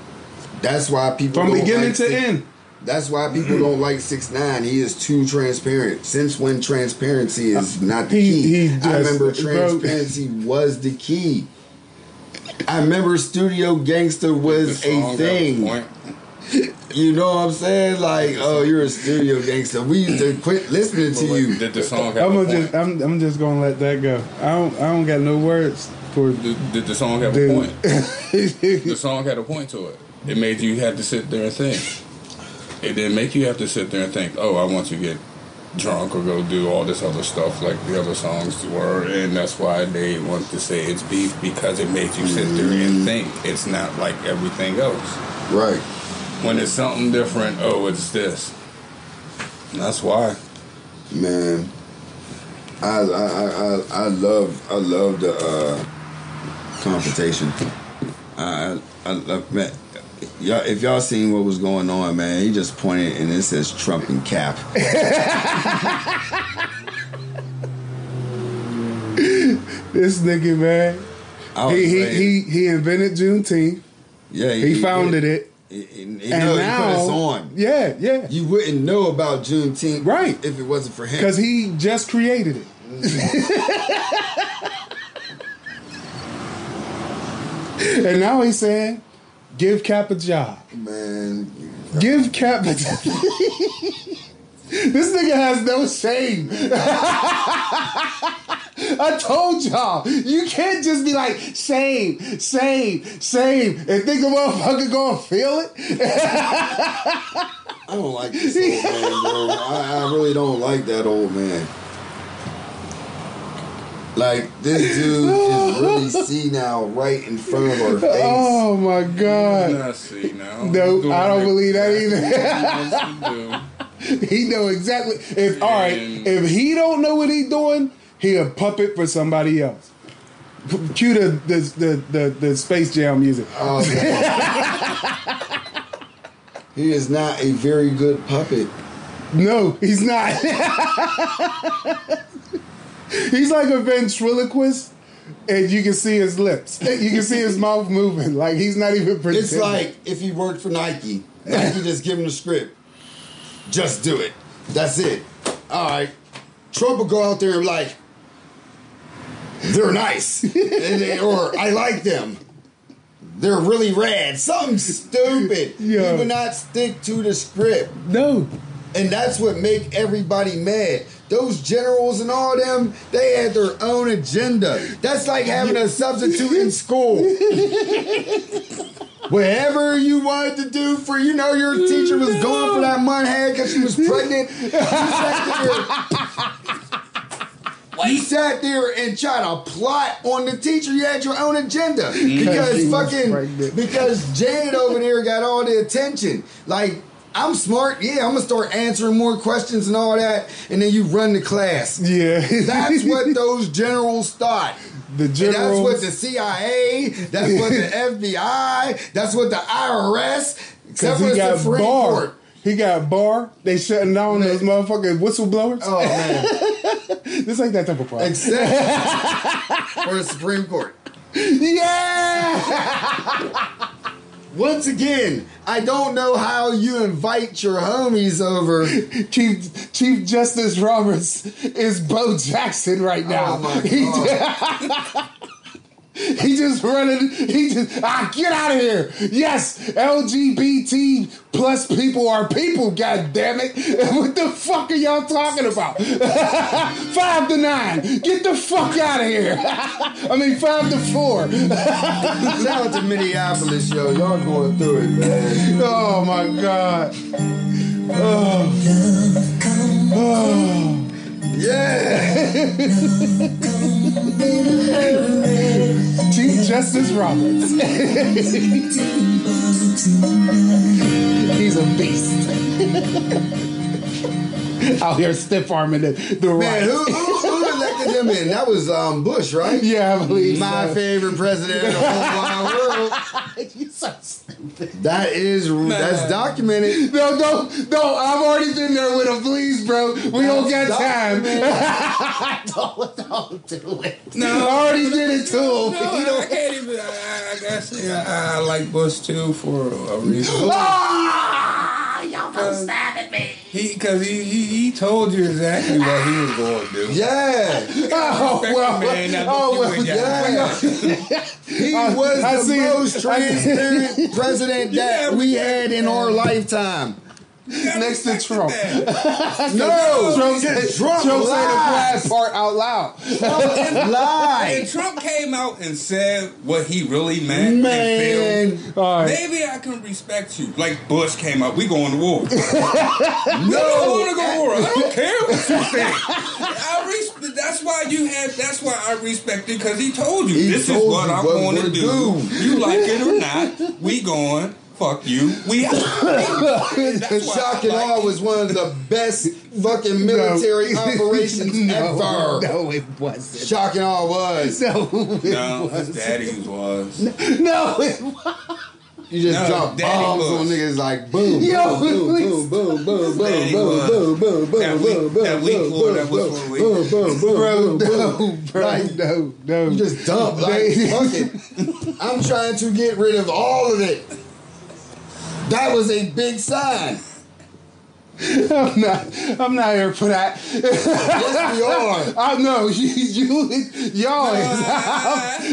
That's why people From don't beginning like to Six- end. That's why people don't like six nine. He is too transparent. Since when transparency is uh, not the He- key? he I just- remember bro. transparency was the key. I remember Studio Gangster was a thing. You know what I'm saying? Like, oh, you're a studio gangster. We used to quit listening to you. Did the song have I'm gonna point? just I'm, I'm just gonna let that go. I don't I don't got no words for Did, did the song have a point? [LAUGHS] The song had a point to it. It made you have to sit there and think. It didn't make you have to sit there and think, oh, I want to get drunk or go do all this other stuff like the other songs were. And that's why they want to say it's beef because it made you sit there and think. It's not like everything else. Right. When it's something different, oh, it's this. And that's why. Man. I I, I, I, I love I love the uh, confrontation. I I love man. Y'all, if y'all seen what was going on, man, he just pointed and it says Trump and Cap. [LAUGHS] this nigga man. He he, he he invented Juneteenth. yeah, He founded it. He, he, he, And know, now he put us on. Yeah, yeah. You wouldn't know about Juneteenth, Right. If it wasn't for him, Because he just created it. Mm-hmm. [LAUGHS] and now he's saying, give Cap a job. man, Give Cap a job. [LAUGHS] this nigga has no shame. [LAUGHS] I told y'all, you can't just be like, shame, shame, shame, and think a motherfucker gonna feel it. [LAUGHS] I don't like this old man, bro. I, I really don't like that old man. Like this dude is really [LAUGHS] see now right in front of our face. Oh my god. Nah, see now. Nope, I don't believe that either. [LAUGHS] he know exactly if all right if he don't know what he doing he a puppet for somebody else cue the the, the, the, the space jam music Oh, [LAUGHS] he is not a very good puppet. no he's not he's like a ventriloquist and you can see his lips you can see his mouth moving like he's not even pretending It's like if he worked for Nike. Nike just give him the script. Just do it. That's it. All right. Trump will go out there and like, they're nice, and they, or I like them. They're really rad. Something stupid. Yeah. He would not stick to the script. No. And that's what make everybody mad. Those generals and all them, they had their own agenda. That's like having a substitute in school. [LAUGHS] Whatever you wanted to do for, you know, your teacher was going for that money head because she was pregnant. You sat there. You sat there and tried to plot on the teacher. You had your own agenda [LAUGHS] because fucking because Janet over there got all the attention. Like I'm smart, yeah. I'm gonna start answering more questions and all that, and then you run the class. Yeah. That's what [LAUGHS] those generals thought. The And that's what the CIA, that's what the [LAUGHS] FBI, that's what the IRS, except for he the Supreme bar. Court. He got bar. They shutting down those motherfucking whistleblowers. Oh man, [LAUGHS] This ain't that type of problem. except for the Supreme Court. yeah. Once again, I don't know how you invite your homies over. Chief Chief Justice Roberts is Bo Jackson right oh now. Oh my God. [LAUGHS] He just running. He just ah get out of here. Yes, LGBT plus people are people. God damn it! [LAUGHS] What the fuck are y'all talking about? [LAUGHS] five to nine. Get the fuck out of here. [LAUGHS] I mean five to four. Shout out to Minneapolis, yo. Y'all going through it, man. Oh my god. Oh. Oh. Yeah. Chief Justice Roberts. [LAUGHS] He's a beast. [LAUGHS] [LAUGHS] Out here stiff arming the, the Man, right. who, who, who elected him in? That was um, Bush, right? Yeah, I believe My so. favorite president in the whole wide world. [LAUGHS] You so stupid. That is that's documented. No, no, no. I've already been there with him. Please, bro. We don't got time. [LAUGHS] don't, don't do it. No. I already did it to him. No, You I, know- I can't even. I, I gotta say, I, I like Bush too for a reason. Ah, y'all don't stab at me. He, cause he, he, he told you exactly what he was going to do. Yeah. [LAUGHS] Oh, well, Man, oh, well, you Yeah. [LAUGHS] He was I the see- most transparent president [LAUGHS] that Yeah, we had in our lifetime. Next to Trump. [LAUGHS] No, Trump, Trump, said- Trump said the bad part out loud. [LAUGHS] And Lied. Trump came out and said what he really meant. Man, felt. All right. Maybe I can respect you. Like Bush came out, we going to war. [LAUGHS] no, I want to go to war. I don't care what you think. I res- that's why you have. That's why I respect it because he told you He this is what I'm going to we're do. You like it or not, we going. Fuck you. We [LAUGHS] out. That's Shock and Awe was one of the best fucking military [LAUGHS] operations no, ever. No, it wasn't. Shock and Awe was. No, it No, wasn't. daddy's was. No, it wasn't. You just No, drop bombs Bush. on niggas like boom, Yo, boom, please. [LAUGHS] boom, boom, boom, boom, Daddy boom, Bush. boom, boom, boom, That week- boom, boom, that week boom, pulled boom, up was boom, one week. boom, boom, boom, Bro, boom, no, boom. bro, Like, no, no. You just dump. Like, They- fuck it. I'm trying to get rid of all of it. That was a big sign. [LAUGHS] I'm not. I'm not here for that. Yes, we are. [LAUGHS] I know [LAUGHS] you. You. Y'all.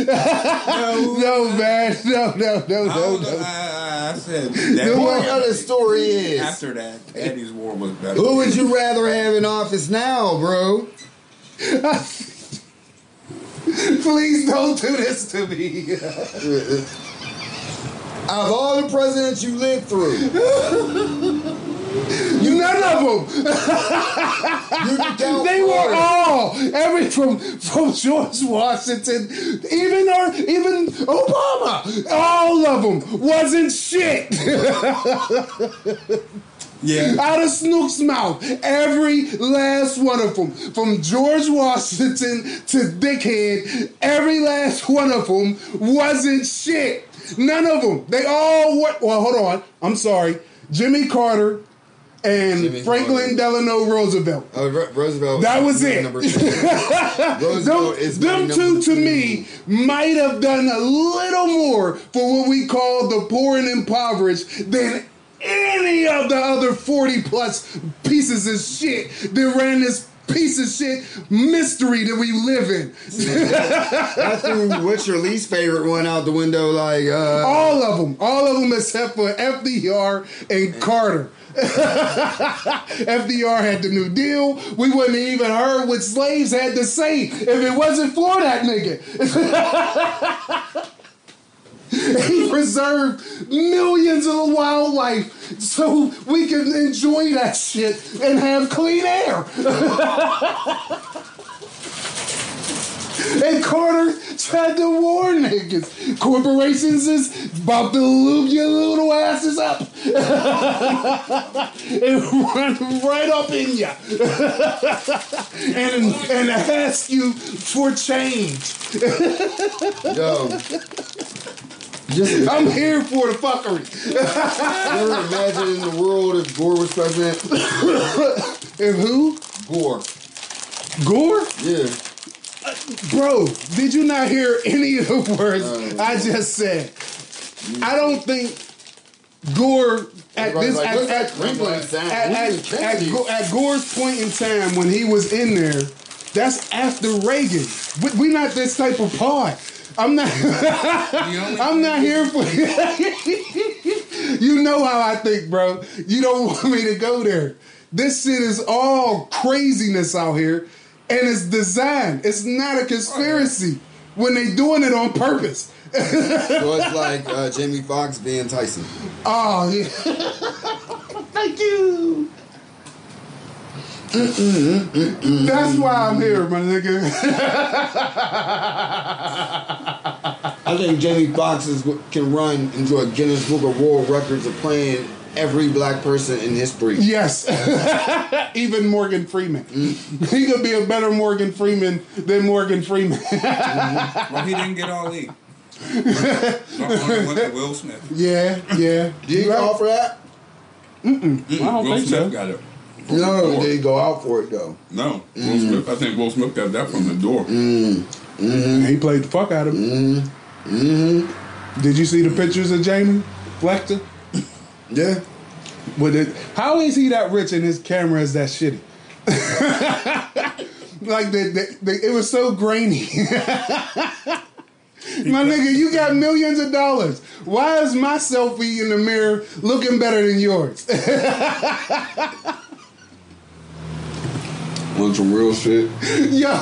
no, no, man. No, no, no, no, no. I, I said The of the story is, after that, Daddy's war was better. who would you rather have in office now, bro? Please don't do this to me. Out of all the presidents you lived through, you None of them. you [LAUGHS] They were all every from from George Washington, even or even Obama. All of them wasn't shit. [LAUGHS] Yeah. Out of Snook's mouth, every last one of them, from George Washington to Dickhead, every last one of them wasn't shit. None of them. They all were. Well, hold on. I'm sorry. Jimmy Carter and Jimmy Franklin Carter. Delano Roosevelt. Oh, Ro- Roosevelt. That was it. Number two. [LAUGHS] Them, is them number two to me might have done a little more for what we call the poor and impoverished than any of the other 40 plus pieces of shit that ran this piece of shit mystery that we live in. I threw what's your least favorite one out the window? Like, uh, All of them. All of them except for FDR and Carter. [LAUGHS] FDR had the New Deal. We wouldn't have even heard what slaves had to say if it wasn't for that nigga. [LAUGHS] he preserved millions of the wildlife so we can enjoy that shit and have clean air. [LAUGHS] And Carter tried to warn niggas. Corporations is about to lube your little asses up [LAUGHS] and run right up in you [LAUGHS] and, and ask you for change. yo. Just [LAUGHS] I'm here for the fuckery. [LAUGHS] never imagine in the world if Gore was president. [LAUGHS] And who? Gore. Gore? Yeah. Uh, bro, did you not hear any of the words uh, I just said? Mm-hmm. I don't think Gore at Everybody's this like, at, "What's at, that crinkling sound? at, at, at, at Gore's point in time when he was in there, that's after Reagan. We, we not this type of pod. I'm not. [LAUGHS] I'm not here for. you [LAUGHS] You know how I think, bro. You don't [LAUGHS] want me to go there. This shit is all craziness out here, and it's designed. It's not a conspiracy when they doing it on purpose. So it's like uh, Jamie Foxx being Tyson. Oh yeah. Thank you. That's why I'm here, my nigga. I think Jamie Foxx is, can run into a Guinness Book of World Records of playing every black person in history. Yes. [LAUGHS] Even Morgan Freeman. Mm. He could be a better Morgan Freeman than Morgan Freeman. Mm-hmm. Well, he didn't get all eight. Only went to Will Smith. yeah, yeah. Did he You go out for that? I don't Will think Smith so. got it. No, did he go out for it though? No, Will Smith. I think Will Smith got that from the door. Mm. Mm-hmm. He played the fuck out of him. Mm-hmm. Mm-hmm. Did you see the pictures of Jamie Flechter? [COUGHS] Yeah. With it, how is he that rich and his camera is that shitty? [LAUGHS] like the, the, the, it was so grainy. [LAUGHS] My nigga, you got millions of dollars. Why is my selfie in the mirror looking better than yours? [LAUGHS] Want some real shit? [LAUGHS] Yo,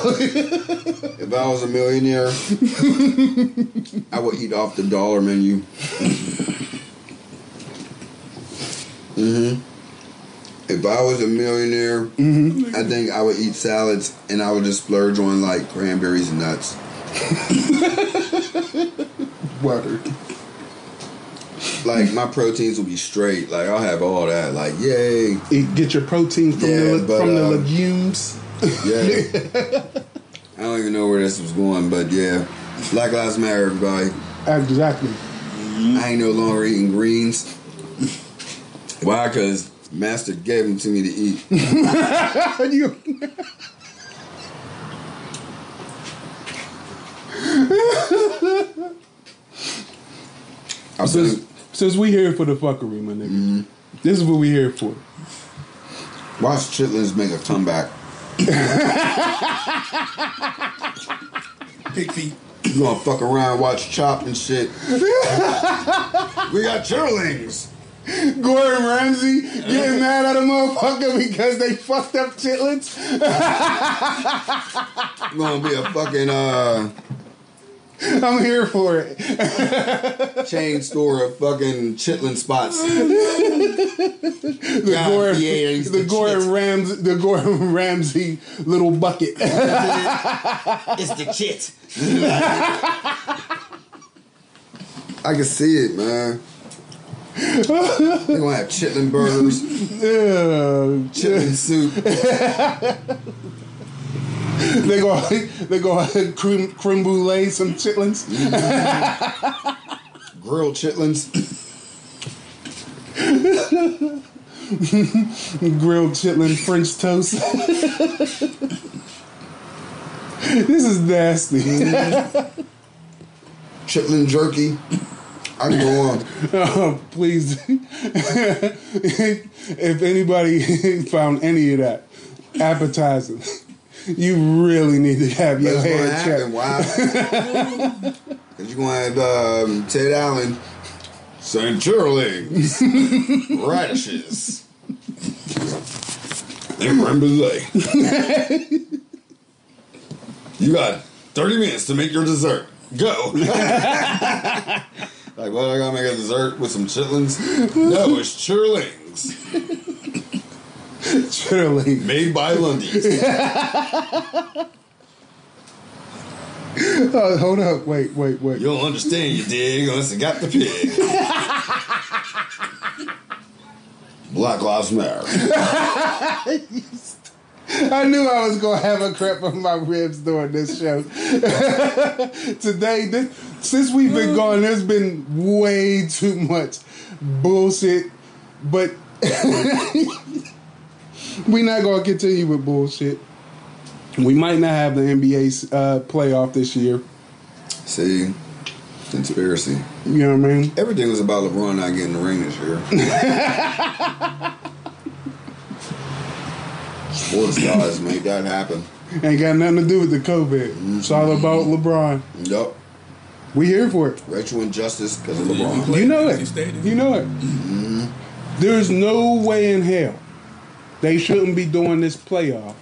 If I was a millionaire, I would eat off the dollar menu. hmm If I was a millionaire, I think I would eat salads and I would just splurge on like cranberries and nuts. [LAUGHS] Word. Like my proteins will be straight. Like I'll have all that. Like yay, Get your protein from Yeah, the but, from the um, legumes. yeah. [LAUGHS] I don't even know where this was going, but yeah. Black Lives Matter, everybody. Exactly. I ain't no longer eating greens. Why? Because Master gave them to me to eat. [LAUGHS] You- I've been, since we here for the fuckery, my nigga. This is what we here for. watch chitlins make a comeback. Pig feet. You gonna fuck around, watch Chop and shit. [LAUGHS] we got chitterlings. Gordon Ramsay getting mad at a motherfucker because they fucked up chitlins. You [LAUGHS] gonna be a fucking uh, I'm here for it. chain store of fucking chitlin spots. The God, Gordon, yeah, the the Gordon chit. Ramsay, the Gordon Ramsay little bucket. It's the chit. I can see it, man. They're gonna have chitlin burgers, yeah. chitlin soup. [LAUGHS] They go, they go ahead creme, creme brulee some chitlins. [LAUGHS] grilled chitlins. [LAUGHS] grilled chitlin French toast. this is nasty. chitlin jerky. I can go on. Uh, please, if anybody found any of that appetizing, you really need to have your That's head checked. Why? [LAUGHS] Because you're gonna have um, Ted Allen saying churlings, [LAUGHS] radishes, and creme brulee. [LAUGHS] you got 30 minutes to make your dessert. Go. like, what? I gotta make a dessert with some chitlins? No, it's churlings [LAUGHS] Surely. made by Lundy's. Oh, [LAUGHS] hold up. Wait, wait, wait. You don't understand, you dig, unless you got the pig. [LAUGHS] Black Lives Matter. I knew I was gonna have a crap on my ribs during this show. Today, this, since we've been gone, there's been way too much bullshit. But we're not gonna continue with bullshit. We might not have the NBA uh, playoff this year. See, conspiracy. You know what I mean? Everything was about LeBron not getting the ring this year. [LAUGHS] Sports guys made that happen. Ain't got nothing to do with the COVID. It's all about LeBron. Yup. We here for it. Racial injustice because of Yeah, LeBron. You know it. You know it. There's no way in hell they shouldn't be doing this playoff.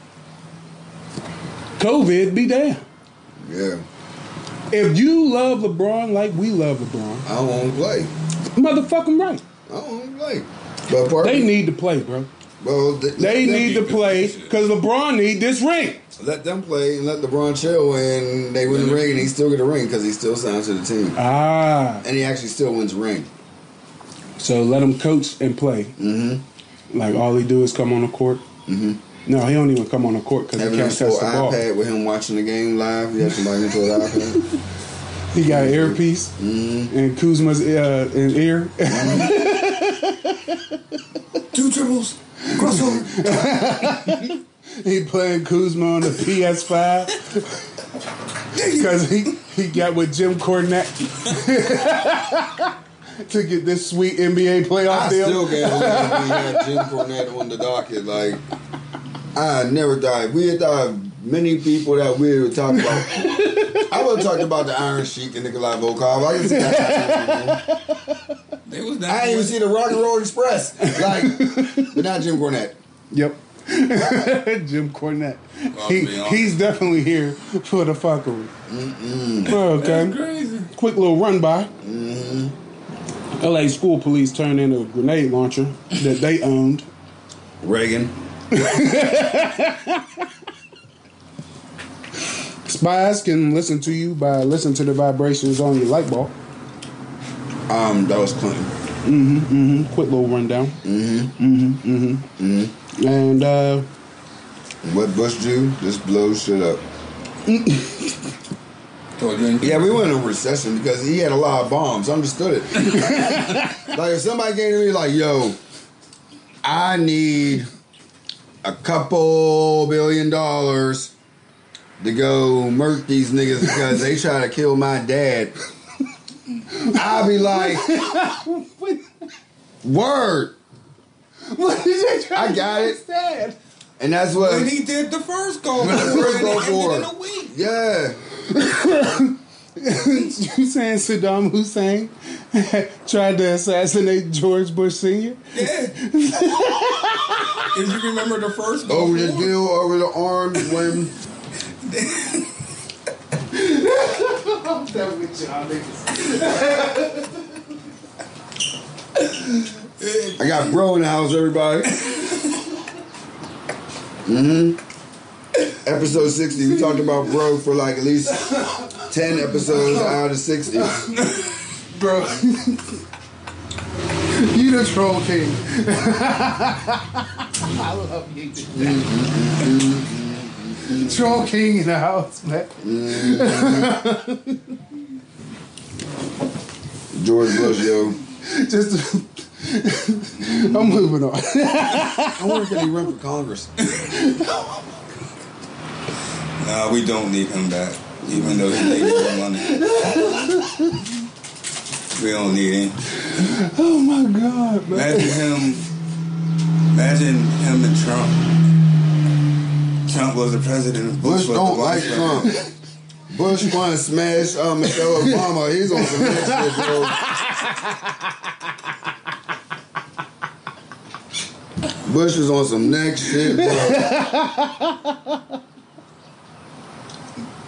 COVID be damn. Yeah. If you love LeBron like we love LeBron, I don't want to play. motherfucking right. I don't want to play. But They need to play, bro. well, th- They let need to play because LeBron need this ring. let them play and let LeBron chill, and they win the ring, and he still get a ring because he still signs to the team, Ah, and he actually still wins ring. so let him coach and play. Mm-hmm. Like all he do is come on the court. Mhm. No, he don't even come on the court because he can't his touch the ball. iPad with him watching the game live. He has somebody into an iPad. He got an earpiece Mm-hmm. and Kuzma's uh, in ear. Two triples, crossover. [LAUGHS] he playing Kuzma on the PS5 because he, he got with Jim Cornette [LAUGHS] to get this sweet NBA playoff I deal. still can't believe we had Jim Cornette on the docket. Like, I never thought we had thought many people that we would talk about. I would have talked about the Iron Sheik and Nikolai Volkov. I didn't see that. They was down I didn't even see the Rock and Roll Express. Like, but not Jim Cornette. Yep. [LAUGHS] Jim Cornette. Well, He, to be honest. he's definitely here for the fuckery. Oh, okay. That's crazy. Quick little run by. Mm-hmm. LA school police turned in a grenade launcher that they owned. Reagan. Spies can listen to you by listening to the vibrations on your light bulb. Um, that was Clinton. Quick little rundown. Mm-hmm. Mm-hmm. Mm-hmm. And uh, What Bush do? Just blow shit up. [LAUGHS] Yeah, we went in a recession because he had a lot of bombs. I understood it. [LAUGHS] like if somebody came to me like, "Yo, I need a couple billion dollars to go murk these niggas because they try to kill my dad," I'll be like, [LAUGHS] "Word." what did they try I got it. instead? And that's what. When he did the first Gulf, the first Gulf and it ended for in a week. Yeah. You saying Saddam Hussein [LAUGHS] tried to assassinate George Bush Sr.? Yeah. if you remember the first Gulf, Over the for deal, over the arms when. I'm done with y'all niggas. I got bro in the house, everybody. hmm Episode 60, we talked about bro for like at least 10 episodes [LAUGHS] out of 60. Bro. you the troll king. I love you. troll king in the house, man. George Bush, yo. Just I'm moving on. I wonder if he run for Congress? [LAUGHS] Nah, we don't need him back. Even though he made more money. We don't need him. Oh my god, man. Imagine him. Imagine him and Trump. Trump was the president. Bush was don't the like vice Trump. Bush want to smash uh, Michelle Obama. He's on some next shit, bro. Bush is on some next shit, bro. [LAUGHS]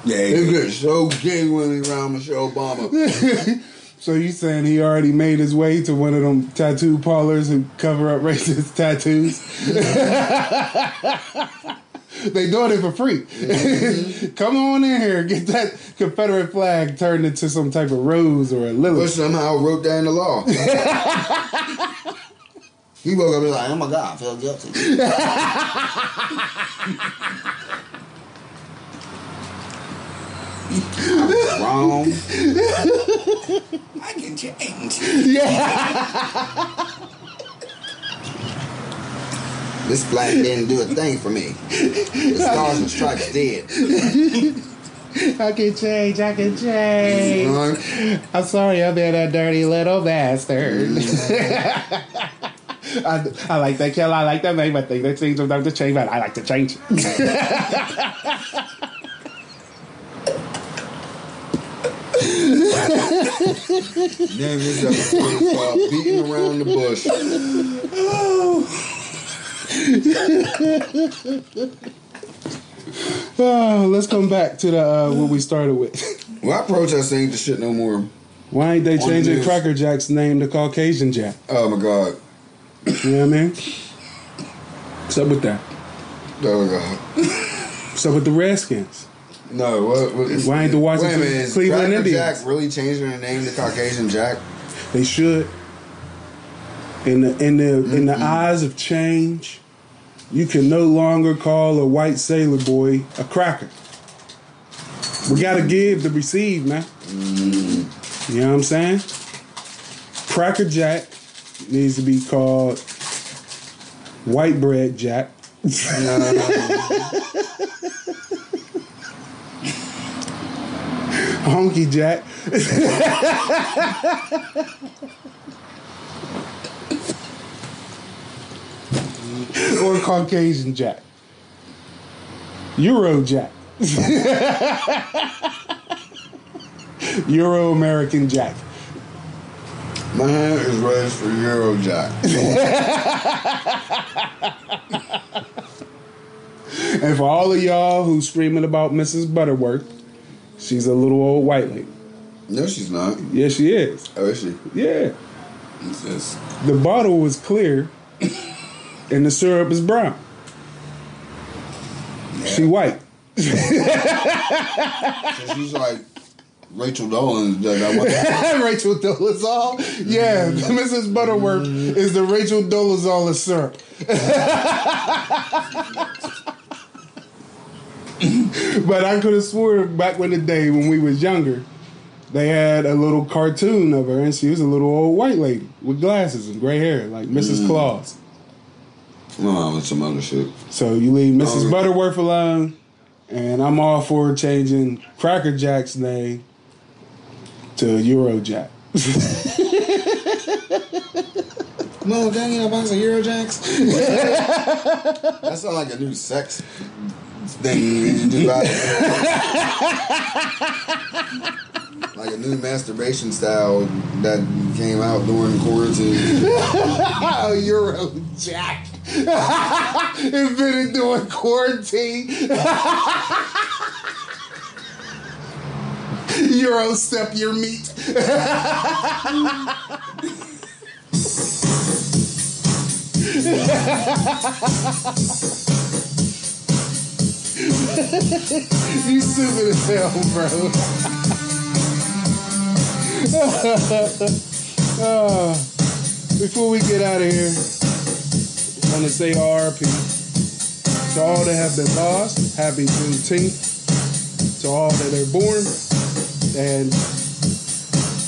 Yeah, He he- gets so gay when he around Michelle Obama. [LAUGHS] So you saying he already made his way to one of them tattoo parlors and cover up [LAUGHS] racist tattoos? [LAUGHS] they doing it for free. Mm-hmm. Come on in here, get that Confederate flag turned into some type of rose or a lily. Bush somehow wrote that in the law. he woke up and was like, oh my God, I feel guilty. Wrong. I can change. Yeah. This flag didn't do a thing for me. The stars and stripes did. I can change, I can change. Right? I'm sorry, I've been a dirty little bastard. Mm. [LAUGHS] I, I like that kill, I like that name, I think that change them to change, but I like to change. [LAUGHS] Name this episode is Beating Around the Bush. [SIGHS] Oh, let's come back to the uh, what we started with. Well, I protest ain't the shit no more. Why ain't they changing. Cracker Jack's name to Caucasian Jack? Oh my God. You know what I mean? What's up with that? Oh my God. What's up with the Redskins? No, what? what Why ain't the Washington- Wait a minute, Cleveland Cracker Indians? Jack really changing their name to Caucasian Jack? They should. In the in the in the mm-hmm. eyes of change, you can no longer call a white sailor boy a cracker. We gotta mm-hmm. give to receive, man. Mm-hmm. You know what I'm saying? Cracker Jack needs to be called white bread Jack. [LAUGHS] [LAUGHS] Honky Jack. or Caucasian Jack. Euro Jack. Euro American Jack. My hand is raised for Euro Jack. And for all of y'all who screaming about Mrs. Butterworth, she's a little old white lady. no, she's not. Yes, she is. Oh, is she? Yeah. Just, The bottle was clear and the syrup is brown. She white. So she's like Rachel Dolan. That, that one. [LAUGHS] Rachel Dolezal. Yeah, mm-hmm. [LAUGHS] Mrs. Butterworth mm-hmm. is the Rachel Dolezal of syrup. [LAUGHS] [LAUGHS] but I could have swore back in the day when we was younger, they had a little cartoon of her, and she was a little old white lady with glasses and gray hair, like Mrs. Mm. Claus. No, it's some other shit. So you leave Mrs. Oh. Butterworth alone, and I'm all for changing Cracker Jack's name to Euro Jack. Come on, gang, you know, box of Euro Jacks. [LAUGHS] that sounds like a new sex thing you about like a new masturbation style that came out during quarantine. [LAUGHS] Oh, Euro Jack. [LAUGHS] Invented during quarantine. [LAUGHS] Euro step your meat. [LAUGHS] you stupid as hell, bro. [LAUGHS] Ah, before we get out of here, I want to say RP to all that have been lost. Happy Juneteenth to all that are born, and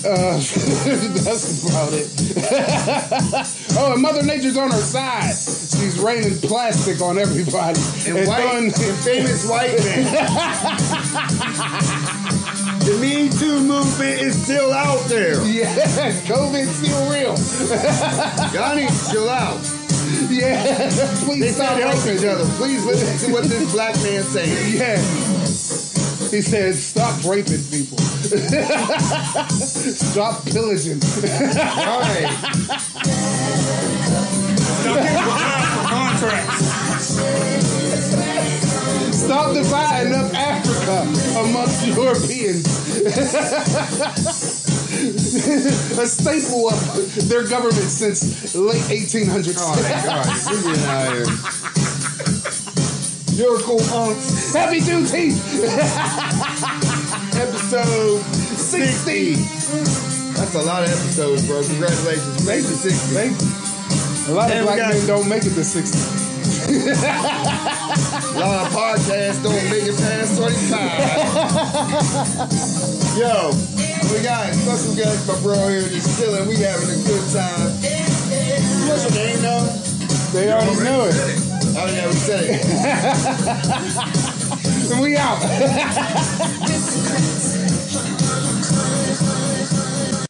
uh, [LAUGHS] that's about it. Oh, and Mother Nature's on her side. She's raining plastic on everybody. And white, throwing- and famous white men. [LAUGHS] the Me Too movement is still out there. Yeah, COVID's still real. [LAUGHS] Y'all chill out. Yeah, [LAUGHS] please They stop said help raping. each other. Please listen to what this black man saying. Yeah. He said, stop raping people. [LAUGHS] stop pillaging. [LAUGHS] Right. Stop dividing up Africa amongst Europeans. [LAUGHS] A staple of their government since late 1800s. All right, all You're cool, punks. Happy Juneteenth! [LAUGHS] Episode 60. That's a lot of episodes, bro. Congratulations. You made it to 60. Thank you. A lot of And we black men don't make it to 60. A lot of podcasts don't make it past 25. Yo, we got special guest, my bro here, just chilling. We having a good time. What's your name, though? They already know it. Oh, yeah, we said it. [LAUGHS] We out. [LAUGHS]